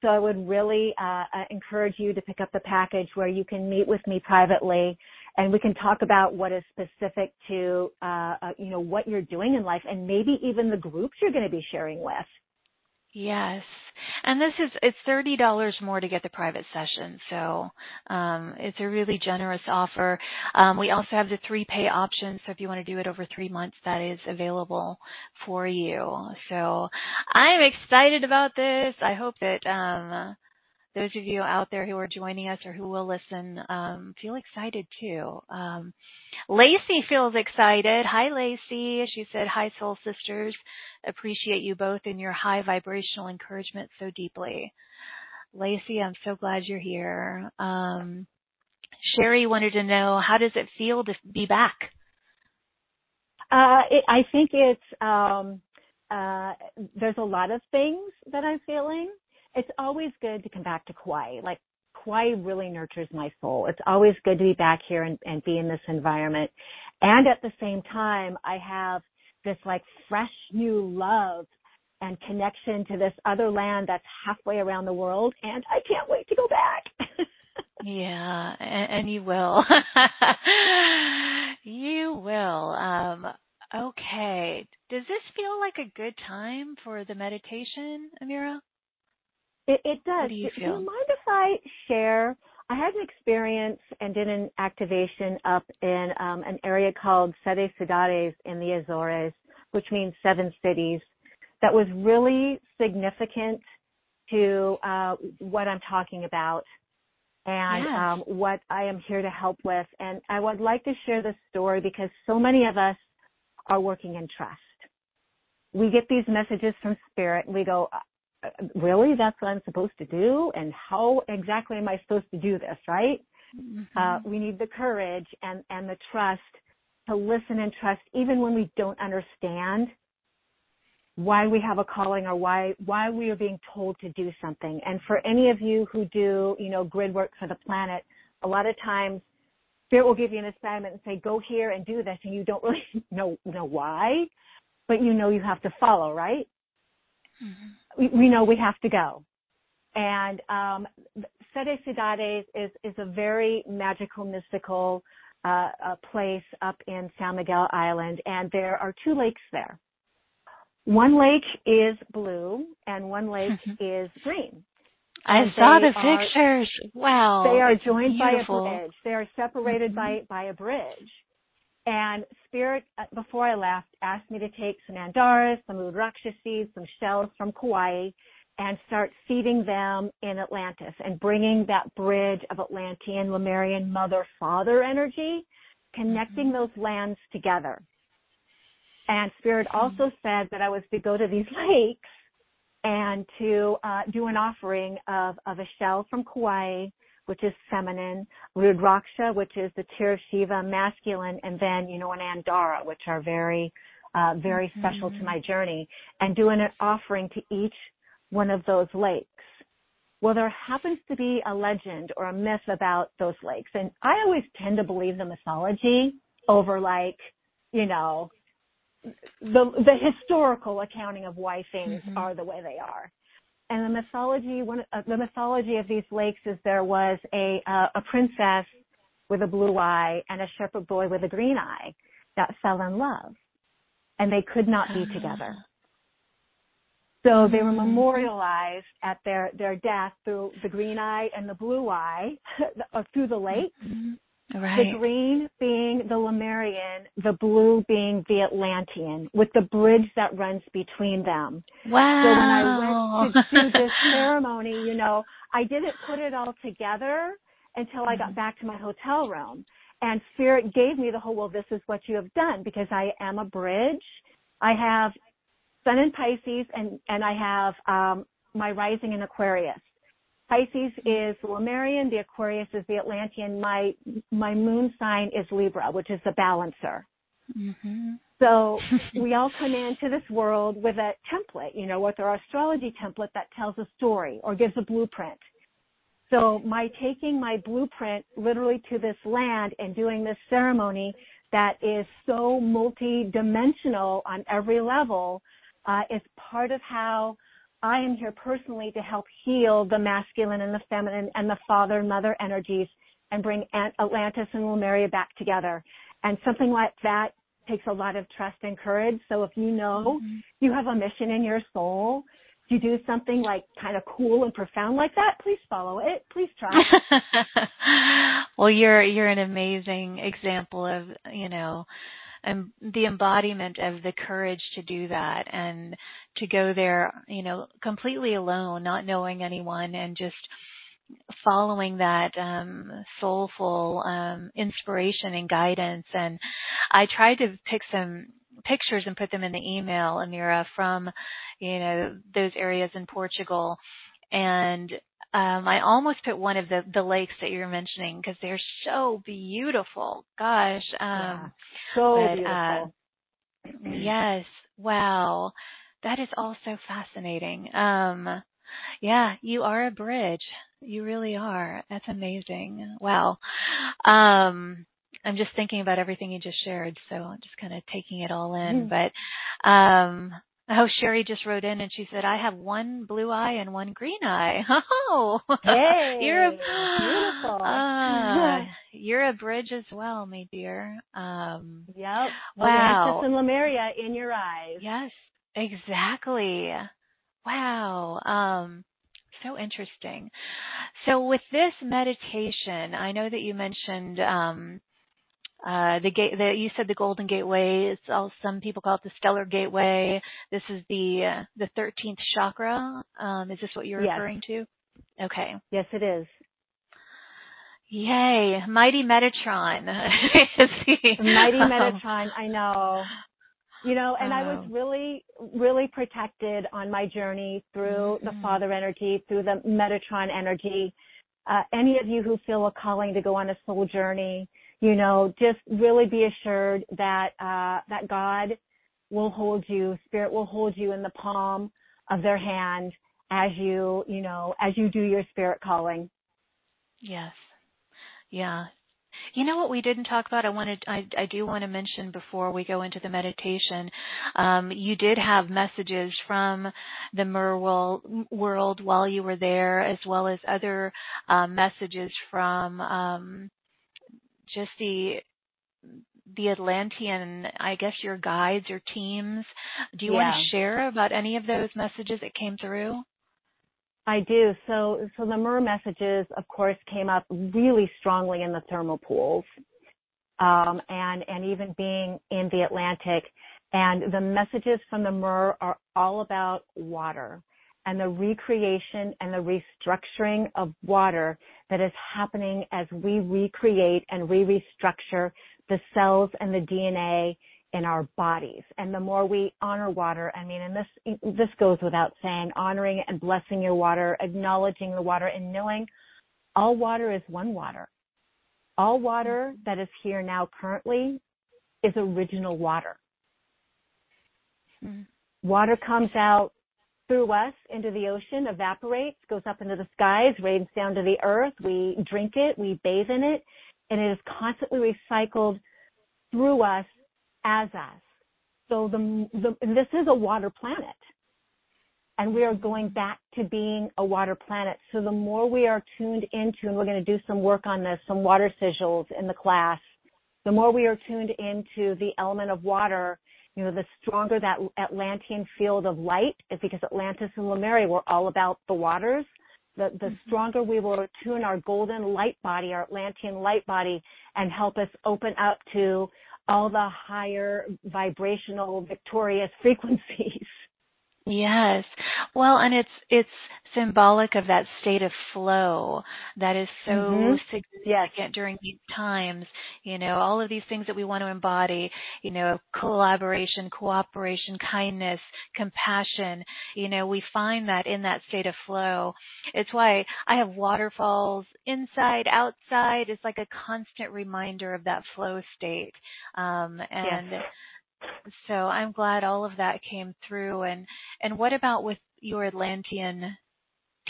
So I would really uh, uh, encourage you to pick up the package where you can meet with me privately, and we can talk about what is specific to uh, uh you know what you're doing in life, and maybe even the groups you're going to be sharing with. Yes. And this is it's thirty dollars more to get the private session. So um, it's a really generous offer. Um, we also have the three pay option. So if you want to do it over three months, that is available for you. So I'm excited about this. I hope that um, those of you out there who are joining us or who will listen um, feel excited too. Um, Lacey feels excited. Hi, Lacey. She said, "Hi, Soul Sisters. Appreciate you both and your high vibrational encouragement so deeply." Lacey, I'm so glad you're here. Um, Sherry wanted to know, how does it feel to be back? Uh, it, I think it's um, uh, there's a lot of things that I'm feeling it's always good to come back to Kauai. Like Kauai really nurtures my soul. It's always good to be back here and, and be in this environment. And at the same time, I have this like fresh new love and connection to this other land that's halfway around the world. And I can't wait to go back. yeah, and, and you will. you will. Um, okay. Does this feel like a good time for the meditation, Amira? It, it does. do you do, you mind if I share? I had an experience and did an activation up in um, an area called Sete Cidades in the Azores, which means seven cities. That was really significant to uh, what I'm talking about and yes. um, what I am here to help with. And I would like to share this story because so many of us are working in trust. We get these messages from spirit and we go, really that's what I'm supposed to do? And how exactly am I supposed to do this, right? Mm-hmm. Uh, we need the courage and, and the trust to listen and trust even when we don't understand why we have a calling or why why we are being told to do something. And for any of you who do, you know, grid work for the planet, a lot of times Spirit will give you an assignment and say, go here and do this, and you don't really know know why, but you know you have to follow, right? Mm-hmm. We, we, know we have to go. And um, Sete Cidades is, is a very magical, mystical uh, place up in San Miguel Island, and there are two lakes there. One lake is blue, and one lake mm-hmm. is green. I saw the are, pictures. Wow. They are joined beautiful. by a bridge. They are separated mm-hmm. by, by a bridge. And Spirit, uh, before I left, asked me to take some Andaras, some Rudraksha seeds, some shells from Kauai, and start seeding them in Atlantis and bringing that bridge of Atlantean, Lemurian mother father energy, connecting mm-hmm. those lands together. And Spirit mm-hmm. also said that I was to go to these lakes and to uh, do an offering of, of a shell from Kauai, which is feminine, Rudraksha, which is the tear of Shiva, masculine, and then, you know, an Andara, which are very, uh, very mm-hmm. special to my journey, and doing an offering to each one of those lakes. Well, there happens to be a legend or a myth about those lakes. And I always tend to believe the mythology over like, you know, the, the historical accounting of why things mm-hmm. are the way they are. And the mythology, one, uh, the mythology of these lakes is there was a, uh, a princess with a blue eye and a shepherd boy with a green eye that fell in love and they could not be together. So they were mm-hmm. memorialized at their, their death through the green eye and the blue eye through the lake. Right. The green being the Lemurian, the blue being the Atlantean, with the bridge that runs between them. Wow. So when I went to do this ceremony, you know, I didn't put it all together until I got mm-hmm. back to my hotel room. And Spirit gave me the whole, well, this is what you have done because I am a bridge. I have Sun in Pisces, and and I have um, my rising in Aquarius. Pisces is the Lemurian, the Aquarius is the Atlantean. My my moon sign is Libra, which is the balancer. Mm-hmm. So we all come into this world with a template, you know, with our astrology template that tells a story or gives a blueprint. So my taking my blueprint literally to this land and doing this ceremony that is so multi-dimensional on every level uh, is part of how I am here personally to help heal the masculine and the feminine and the father and mother energies and bring Atlantis and Lemuria back together. And something like that takes a lot of trust and courage. So if you know mm-hmm. you have a mission in your soul to do something like kind of cool and profound like that, please follow it. Please try. well, you're you're an amazing example of, you know, and the embodiment of the courage to do that and to go there, you know, completely alone, not knowing anyone and just following that um, soulful um, inspiration and guidance. And I tried to pick some pictures and put them in the email, Amira, from you know those areas in Portugal. And um, I almost put one of the the lakes that you're mentioning because they're so beautiful. Gosh, um, yeah, so but, beautiful. Uh, yes, wow, that is also fascinating. Um, yeah, you are a bridge. You really are. That's amazing. Wow. Um, I'm just thinking about everything you just shared, so I'm just kind of taking it all in. Mm-hmm. But um, Oh, Sherry just wrote in and she said, I have one blue eye and one green eye. Oh, hey, you're a, beautiful. Uh, you're a bridge as well, my dear. Um, yep. Wow. Atlantis and Lemuria in your eyes. Yes, exactly. Wow. Um, so interesting. So with this meditation, I know that you mentioned um, uh, the gate, the, you said the Golden Gateway. It's all some people call it the Stellar Gateway. This is the uh, the thirteenth chakra. Um, is this what you're yes. referring to? Okay. Yes, it is. Yay, mighty Metatron. mighty Metatron. I know. You know, and I was really, really protected on my journey through mm-hmm. the Father energy, through the Metatron energy. Uh, any of you who feel a calling to go on a soul journey, you know, just really be assured that uh, that God will hold you, Spirit will hold you in the palm of their hand as you, you know, as you do your spirit calling. Yes. Yeah. You know what we didn't talk about? I wanted, I, I do want to mention before we go into the meditation. Um, you did have messages from the Mer world, while you were there, as well as other um, messages from um, just the the Atlantean, I guess your guides, your teams. Do you yeah. want to share about any of those messages that came through? I do. So, so the Mer messages, of course, came up really strongly in the thermal pools, um, and and even being in the Atlantic. And the messages from the Mer are all about water and the recreation and the restructuring of water that is happening as we recreate and re-restructure the cells and the DNA in our bodies. And the more we honor water, I mean, and this, this goes without saying, honoring and blessing your water, acknowledging the water and knowing all water is one water. All water that is here now currently is original water. Mm-hmm. Water comes out through us into the ocean, evaporates, goes up into the skies, rains down to the earth. We drink it, we bathe in it, and it is constantly recycled through us as us. So the, the this is a water planet. And we are going back to being a water planet. So the more we are tuned into, and we're going to do some work on this, some water sigils in the class, the more we are tuned into the element of water, you know, the stronger that Atlantean field of light is because Atlantis and Lemuria were all about the waters. The, the mm-hmm. stronger we will attune our golden light body, our Atlantean light body, and help us open up to all the higher vibrational victorious frequencies. Yes. Well, and it's it's symbolic of that state of flow that is so mm-hmm. significant yes. during these times. You know, all of these things that we want to embody, you know, collaboration, cooperation, kindness, compassion, you know, we find that in that state of flow. It's why I have waterfalls inside, outside. It's like a constant reminder of that flow state. Um, and yes so I'm glad all of that came through. And and what about with your Atlantean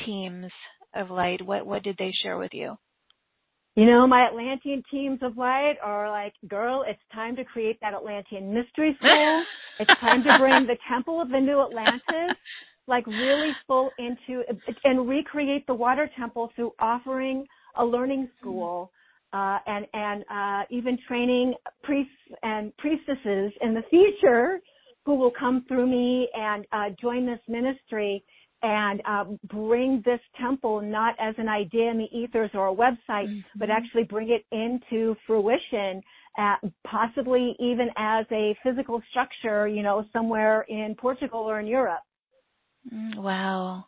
teams of light? What what did they share with you? You know, my Atlantean teams of light are like, girl, it's time to create that Atlantean mystery school. it's time to bring the Temple of the New Atlantis, like really full into and recreate the water temple through offering a learning school uh, and and uh, even training priests and priestesses in the future who will come through me and uh, join this ministry and uh, bring this temple not as an idea in the ethers or a website, mm-hmm. but actually bring it into fruition, at, possibly even as a physical structure, you know, somewhere in Portugal or in Europe. Mm, wow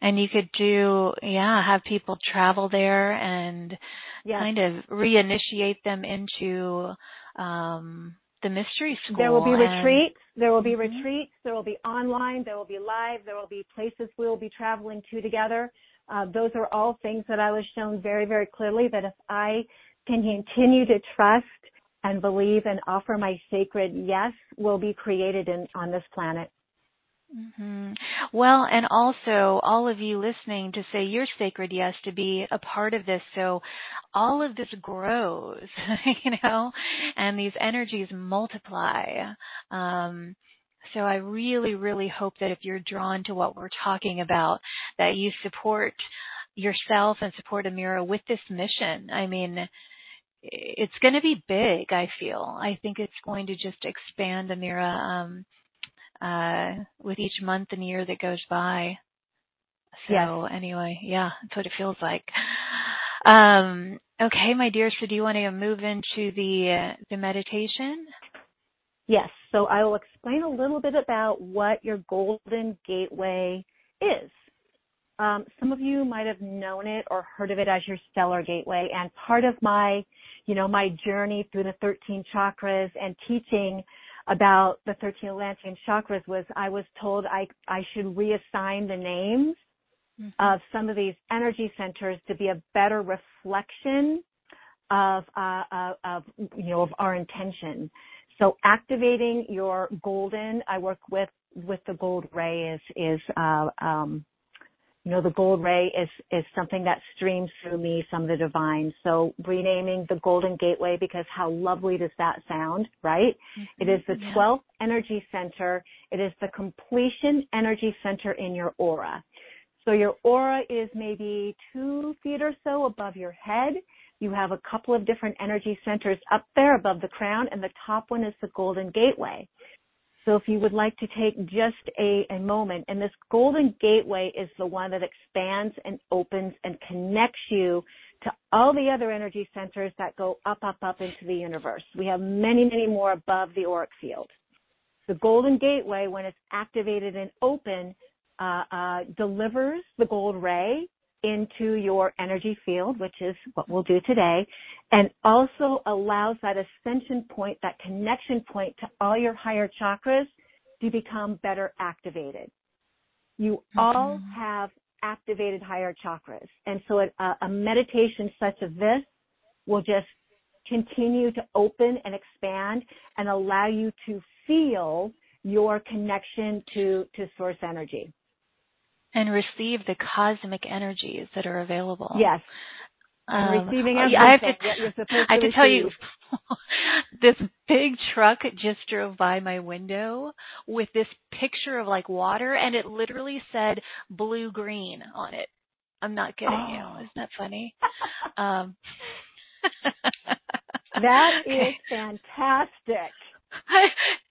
and you could do yeah have people travel there and yes. kind of reinitiate them into um the mystery school there will be and, retreats. There will be mm-hmm. retreats. There will be online. There will be live. There will be places we will be traveling to together. Uh, those are all things that i was shown very very clearly that if i can continue to trust and believe and offer my sacred yes will be created in, on this planet Mm-hmm. Well, and also all of you listening to say your sacred yes to be a part of this. So all of this grows, you know, and these energies multiply. Um, so I really, really hope that if you're drawn to what we're talking about, that you support yourself and support Amira with this mission. I mean, it's going to be big, I feel. I think it's going to just expand Amira. Um, uh, with each month and year that goes by. So yes. anyway, yeah, that's what it feels like. Um, okay, my dear. So do you want to move into the uh, the meditation? Yes. So I will explain a little bit about what your golden gateway is. Um, some of you might have known it or heard of it as your stellar gateway. And part of my, you know, my journey through the 13 chakras and teaching about the 13 Atlantean chakras was I was told I, I should reassign the names mm-hmm. of some of these energy centers to be a better reflection of, uh, uh, of, you know, of our intention. So activating your golden, I work with, with the gold ray is, is, uh, um, you know, the gold ray is, is something that streams through me from the divine. So renaming the golden gateway because how lovely does that sound, right? Mm-hmm. It is the yeah. 12th energy center. It is the completion energy center in your aura. So your aura is maybe two feet or so above your head. You have a couple of different energy centers up there above the crown and the top one is the golden gateway. So if you would like to take just a, a moment, and this golden gateway is the one that expands and opens and connects you to all the other energy centers that go up, up, up into the universe. We have many, many more above the auric field. The golden gateway, when it's activated and open, uh, uh, delivers the gold ray into your energy field, which is what we'll do today, and also allows that ascension point, that connection point to all your higher chakras to become better activated. You mm-hmm. all have activated higher chakras. And so a, a meditation such as this will just continue to open and expand and allow you to feel your connection to, to source energy and receive the cosmic energies that are available. Yes. Um, receiving everything I have to, I have to tell you, this big truck just drove by my window with this picture of like water, and it literally said blue green on it. I'm not kidding oh. you. Isn't that funny? um, that is fantastic.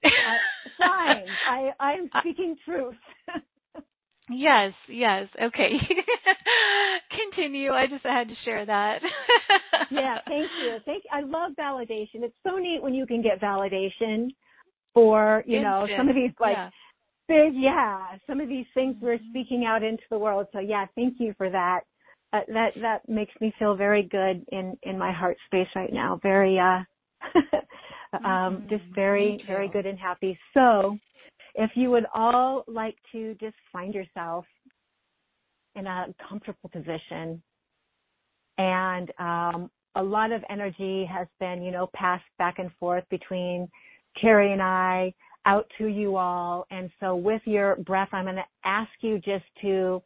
uh, fine. I I'm speaking truth. Yes, yes. Okay. Continue. I just had to share that. yeah, thank you. Thank you. I love validation. It's so neat when you can get validation for, you know, some of these like yeah. big, yeah, some of these things we're mm-hmm. speaking out into the world. So yeah, thank you for that. Uh, that that makes me feel very good in in my heart space right now. Very uh um mm-hmm. just very very good and happy. So, if you would all like to just find yourself in a comfortable position and um, a lot of energy has been, you know, passed back and forth between Carrie and I out to you all. And so with your breath, I'm going to ask you just to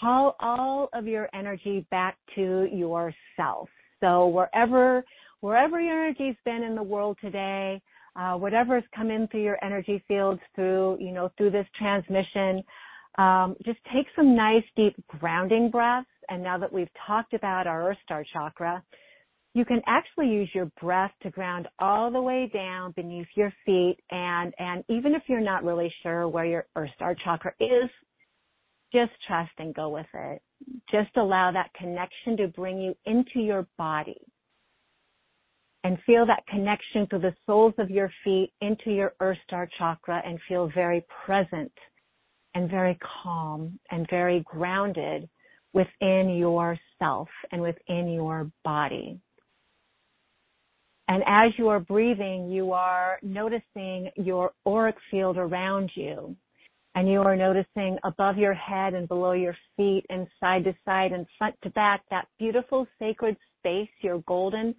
call all of your energy back to yourself. So wherever, wherever your energy's been in the world today, uh, whatever's come in through your energy fields through, you know, through this transmission, um, just take some nice deep grounding breaths. And now that we've talked about our Earth Star chakra, you can actually use your breath to ground all the way down beneath your feet. And, and even if you're not really sure where your Earth Star chakra is, just trust and go with it. Just allow that connection to bring you into your body and feel that connection to the soles of your feet into your earth star chakra and feel very present and very calm and very grounded within yourself and within your body. And as you are breathing, you are noticing your auric field around you. And you are noticing above your head and below your feet and side to side and front to back that beautiful sacred space, your golden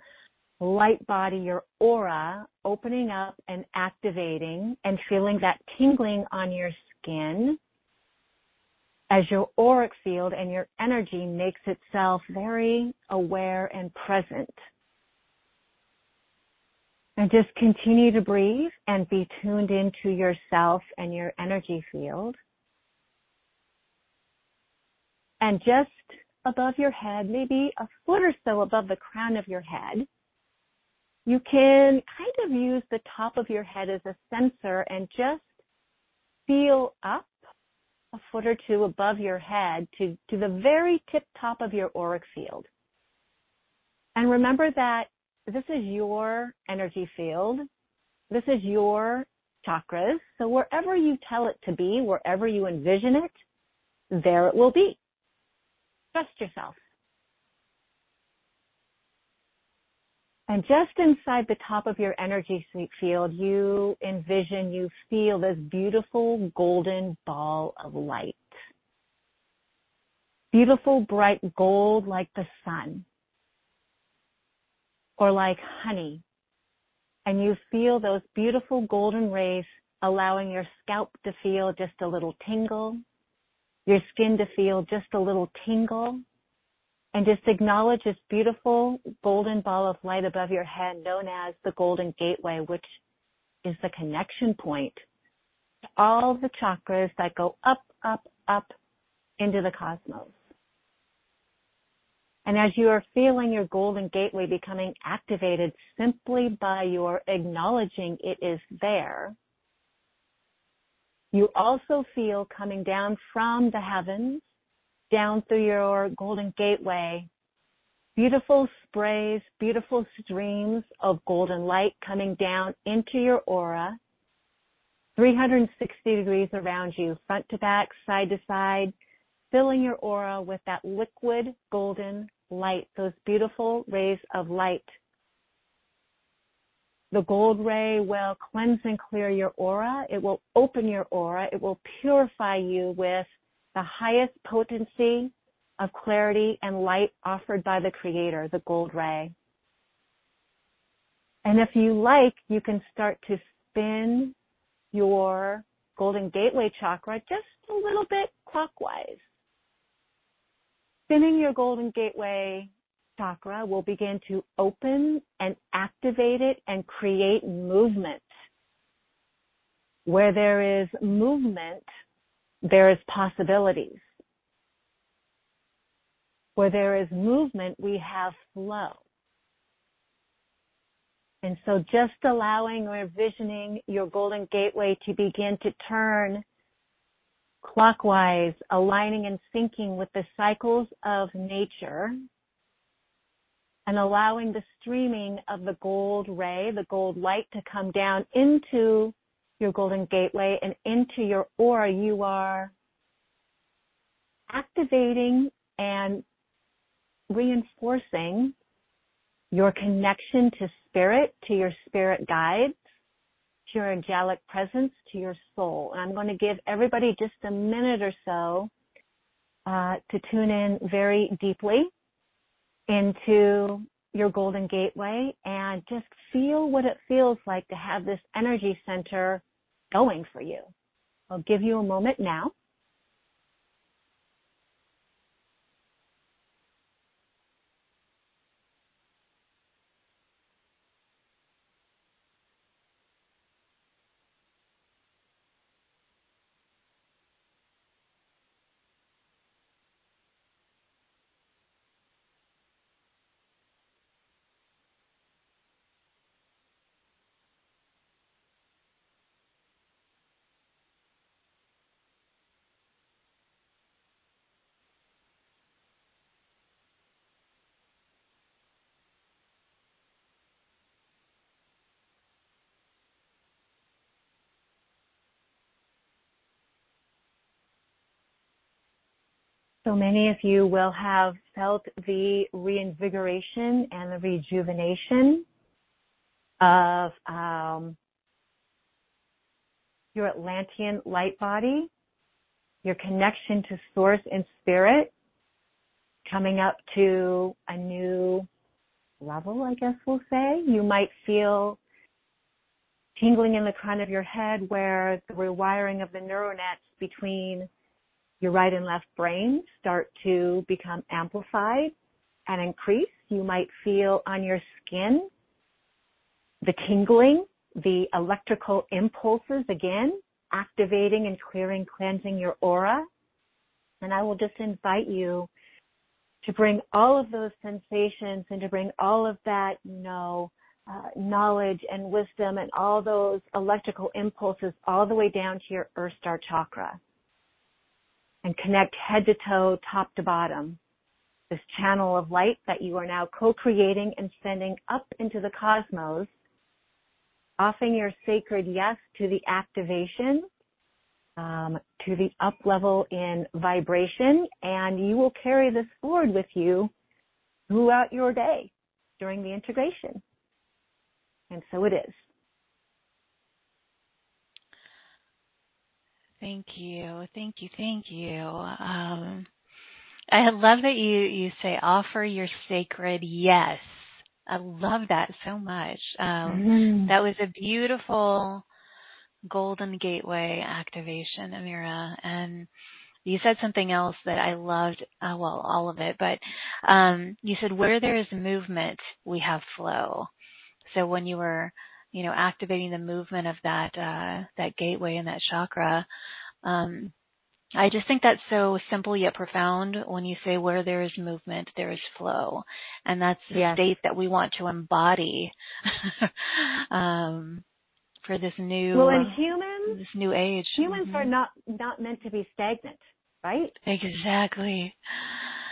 light body, your aura opening up and activating and feeling that tingling on your skin as your auric field and your energy makes itself very aware and present. And just continue to breathe and be tuned into yourself and your energy field. And just above your head, maybe a foot or so above the crown of your head, you can kind of use the top of your head as a sensor and just feel up a foot or two above your head to, to the very tip top of your auric field. And remember that this is your energy field. This is your chakras. So wherever you tell it to be, wherever you envision it, there it will be. Trust yourself. And just inside the top of your energy field, you envision, you feel this beautiful golden ball of light. Beautiful bright gold like the sun or like honey. And you feel those beautiful golden rays allowing your scalp to feel just a little tingle, your skin to feel just a little tingle, and just acknowledge this beautiful golden ball of light above your head known as the golden gateway, which is the connection point to all the chakras that go up, up, up into the cosmos. And as you are feeling your golden gateway becoming activated simply by your acknowledging it is there, You also feel coming down from the heavens, down through your golden gateway, beautiful sprays, beautiful streams of golden light coming down into your aura, 360 degrees around you, front to back, side to side, filling your aura with that liquid golden light, those beautiful rays of light. The gold ray will cleanse and clear your aura. It will open your aura. It will purify you with the highest potency of clarity and light offered by the creator, the gold ray. And if you like, you can start to spin your golden gateway chakra just a little bit clockwise. Spinning your golden gateway chakra will begin to open and activate it and create movement. Where there is movement, there is possibilities. Where there is movement, we have flow. And so just allowing or envisioning your golden gateway to begin to turn clockwise, aligning and syncing with the cycles of nature, and allowing the streaming of the gold ray, the gold light to come down into your golden gateway and into your aura, you are activating and reinforcing your connection to spirit, to your spirit guides, to your angelic presence, to your soul. And I'm going to give everybody just a minute or so uh, to tune in very deeply into your golden gateway and just feel what it feels like to have this energy center going for you. I'll give you a moment now. So many of you will have felt the reinvigoration and the rejuvenation of um, your Atlantean light body, your connection to source and spirit, coming up to a new level, I guess we'll say. You might feel tingling in the crown of your head where the rewiring of the neural nets between your right and left brain start to become amplified and increase. You might feel on your skin the tingling, the electrical impulses again, activating and clearing, cleansing your aura. And I will just invite you to bring all of those sensations and to bring all of that, you know, uh, knowledge and wisdom and all those electrical impulses all the way down to your earth star chakra and connect head to toe, top to bottom. This channel of light that you are now co-creating and sending up into the cosmos, offering your sacred yes to the activation, um, to the up level in vibration, and you will carry this forward with you throughout your day during the integration. And so it is. Thank you. Thank you. Thank you. Um, I love that you, you say offer your sacred yes. I love that so much. Um, mm-hmm. That was a beautiful golden gateway activation, Amira. And you said something else that I loved. Uh, well, all of it, but um, you said where there is movement, we have flow. So when you were you know, activating the movement of that uh, that gateway and that chakra. Um, I just think that's so simple yet profound when you say where there is movement, there is flow. And that's the yes. state that we want to embody. um, for this new well and humans this new age humans mm-hmm. are not not meant to be stagnant right exactly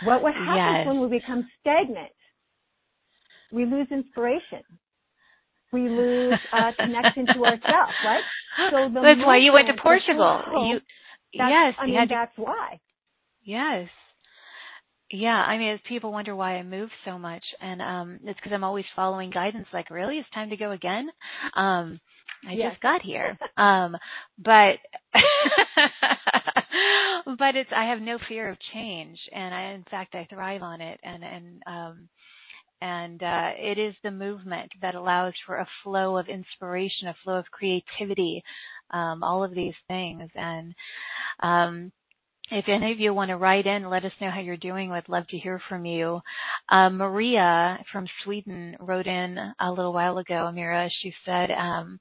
what what happens yes. when we become stagnant we lose inspiration we lose uh, connection to ourselves right so that's why you went to portugal you yes i mean that's why yes yeah, I mean, as people wonder why I move so much, and um it's because I'm always following guidance. Like, really, it's time to go again. Um, I yes. just got here, um, but but it's I have no fear of change, and I, in fact, I thrive on it, and and um, and uh, it is the movement that allows for a flow of inspiration, a flow of creativity, um, all of these things, and um, if any of you want to write in, let us know how you're doing. We'd love to hear from you. Uh, Maria from Sweden wrote in a little while ago, Amira. She said, um,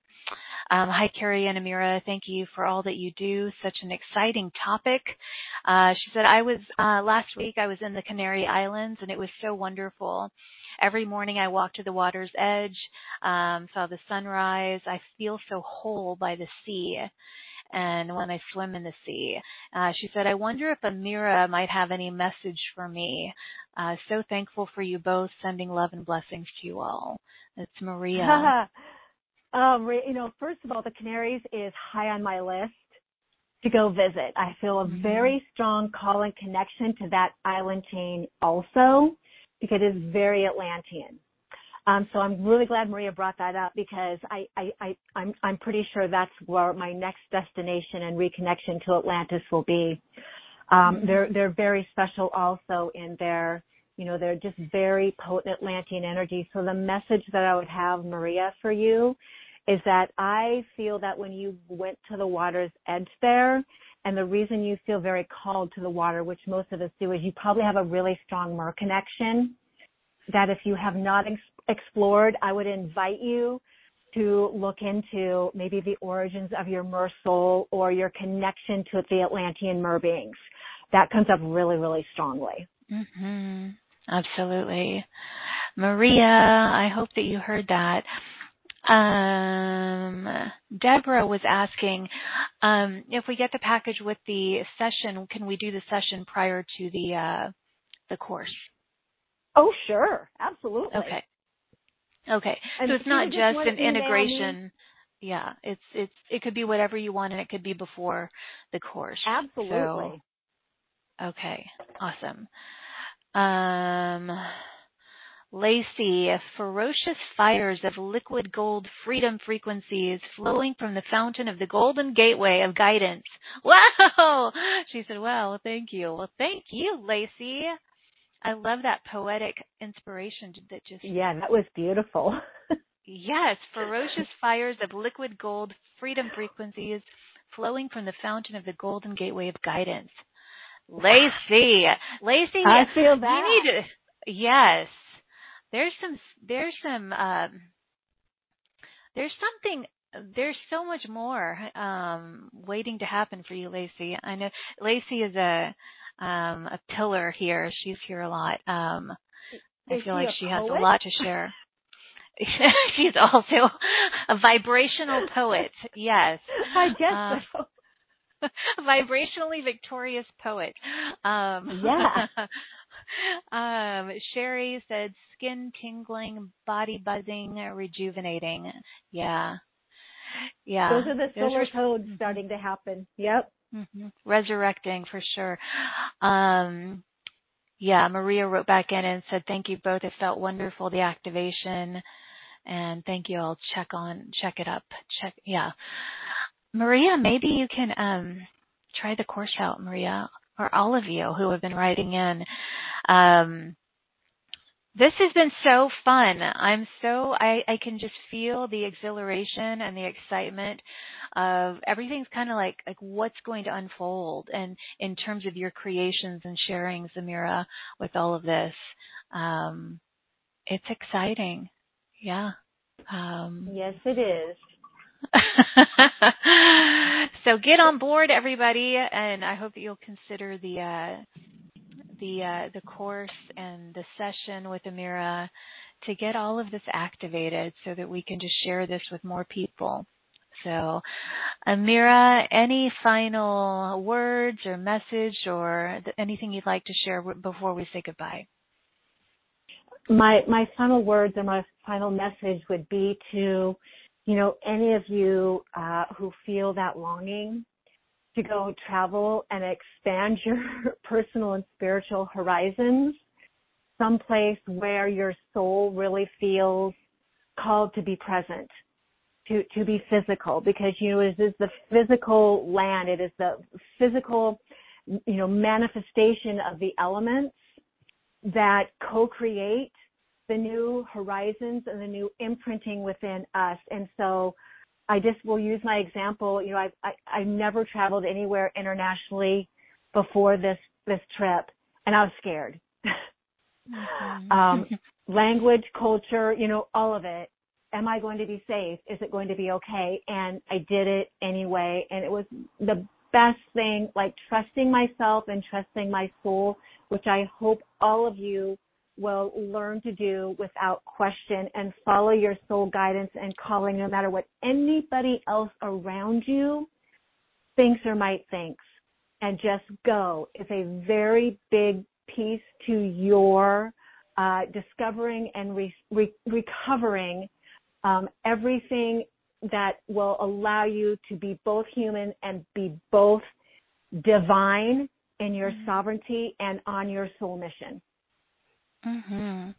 um, hi, Carrie and Amira. Thank you for all that you do. Such an exciting topic. Uh, she said, I was, uh, last week I was in the Canary Islands and it was so wonderful. Every morning I walk to the water's edge, um, saw the sunrise. I feel so whole by the sea and when I swim in the sea. Uh, she said, I wonder if Amira might have any message for me. Uh, so thankful for you both, sending love and blessings to you all. It's Maria. um, you know, first of all, the Canaries is high on my list to go visit. I feel a mm-hmm. very strong call and connection to that island chain also because it is very Atlantean. Um, so I'm really glad Maria brought that up because I, I, I, I'm, I'm pretty sure that's where my next destination and reconnection to Atlantis will be. Um, mm-hmm. they're, they're very special also in their, you know, they're just very potent Atlantean energy. So the message that I would have, Maria, for you is that I feel that when you went to the water's edge there, and the reason you feel very called to the water, which most of us do, is you probably have a really strong mer connection that if you have not ex- explored, I would invite you to look into maybe the origins of your mer soul or your connection to the Atlantean mer beings. That comes up really, really strongly. Mm-hmm. Absolutely. Maria, I hope that you heard that. Um, Deborah was asking um, if we get the package with the session, can we do the session prior to the uh, the course? Oh, sure, absolutely. Okay. Okay. And so it's not just, an integration. Yeah, it's it's it could be whatever you want, and it could be before the course. Absolutely. So, okay. Awesome. Um. Lacey, ferocious fires of liquid gold freedom frequencies flowing from the fountain of the golden gateway of guidance. Wow! She said, wow, thank you. Well, thank you, Lacey. I love that poetic inspiration that just. Yeah, that was beautiful. yes, ferocious fires of liquid gold, freedom frequencies flowing from the fountain of the golden gateway of guidance. Lacey, Lacey, I feel that. You need to, yes, there's some, there's some, um, there's something there's so much more um waiting to happen for you Lacey. I know Lacey is a um, a pillar here. She's here a lot. Um, I feel like she has a lot to share. She's also a vibrational poet. Yes. I guess uh, so. vibrationally victorious poet. Um, yeah. um, Sherry said skin tingling, body buzzing, rejuvenating. Yeah. Yeah. Those are the solar codes starting to happen. Yep. Mm-hmm. Resurrecting for sure. Um, yeah, Maria wrote back in and said, "Thank you both. It felt wonderful the activation, and thank you. I'll check on check it up. Check yeah, Maria. Maybe you can um, try the course out, Maria, or all of you who have been writing in. Um, this has been so fun. I'm so I, I can just feel the exhilaration and the excitement of everything's kind of like like what's going to unfold and in terms of your creations and sharing Zamira with all of this. Um it's exciting. Yeah. Um Yes, it is. So get on board everybody and I hope that you'll consider the uh the uh, the course and the session with Amira to get all of this activated so that we can just share this with more people. So, Amira, any final words or message or anything you'd like to share before we say goodbye? My my final words or my final message would be to, you know, any of you uh, who feel that longing to go travel and expand your personal and spiritual horizons, someplace where your soul really feels called to be present, to, to be physical, because, you know, it is the physical land, it is the physical, you know, manifestation of the elements that co-create the new horizons and the new imprinting within us. And so, I just will use my example. You know, I've, I, I never traveled anywhere internationally before this, this trip and I was scared. Mm-hmm. um, language, culture, you know, all of it. Am I going to be safe? Is it going to be okay? And I did it anyway. And it was the best thing, like trusting myself and trusting my soul, which I hope all of you will learn to do without question and follow your soul guidance and calling no matter what anybody else around you thinks or might think. and just go is a very big piece to your uh, discovering and re- re- recovering um, everything that will allow you to be both human and be both divine in your mm-hmm. sovereignty and on your soul mission. Mm-hmm.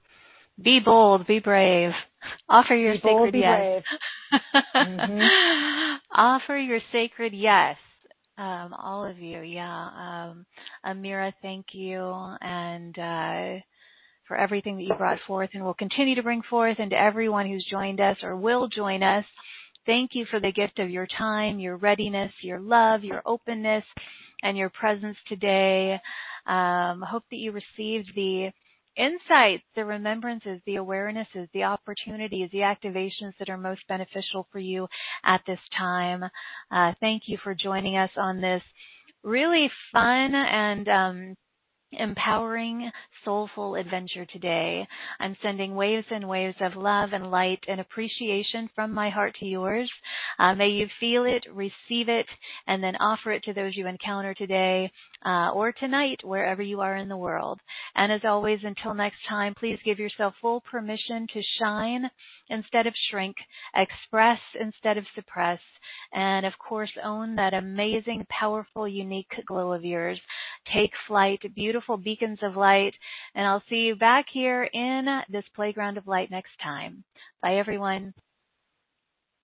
Be bold, be brave. Offer your be sacred bold, yes. mm-hmm. Offer your sacred yes. Um, all of you, yeah. Um, Amira, thank you, and uh, for everything that you brought forth and will continue to bring forth, and to everyone who's joined us or will join us. Thank you for the gift of your time, your readiness, your love, your openness, and your presence today. Um, hope that you received the insights, the remembrances, the awarenesses, the opportunities, the activations that are most beneficial for you at this time. Uh, thank you for joining us on this really fun and um, empowering, soulful adventure today. I'm sending waves and waves of love and light and appreciation from my heart to yours. Uh, may you feel it, receive it, and then offer it to those you encounter today uh, or tonight, wherever you are in the world. And as always, until next time, please give yourself full permission to shine instead of shrink, express instead of suppress, and of course, own that amazing, powerful, unique glow of yours. Take flight, beautiful beacons of light, and I'll see you back here in this playground of light next time. Bye, everyone.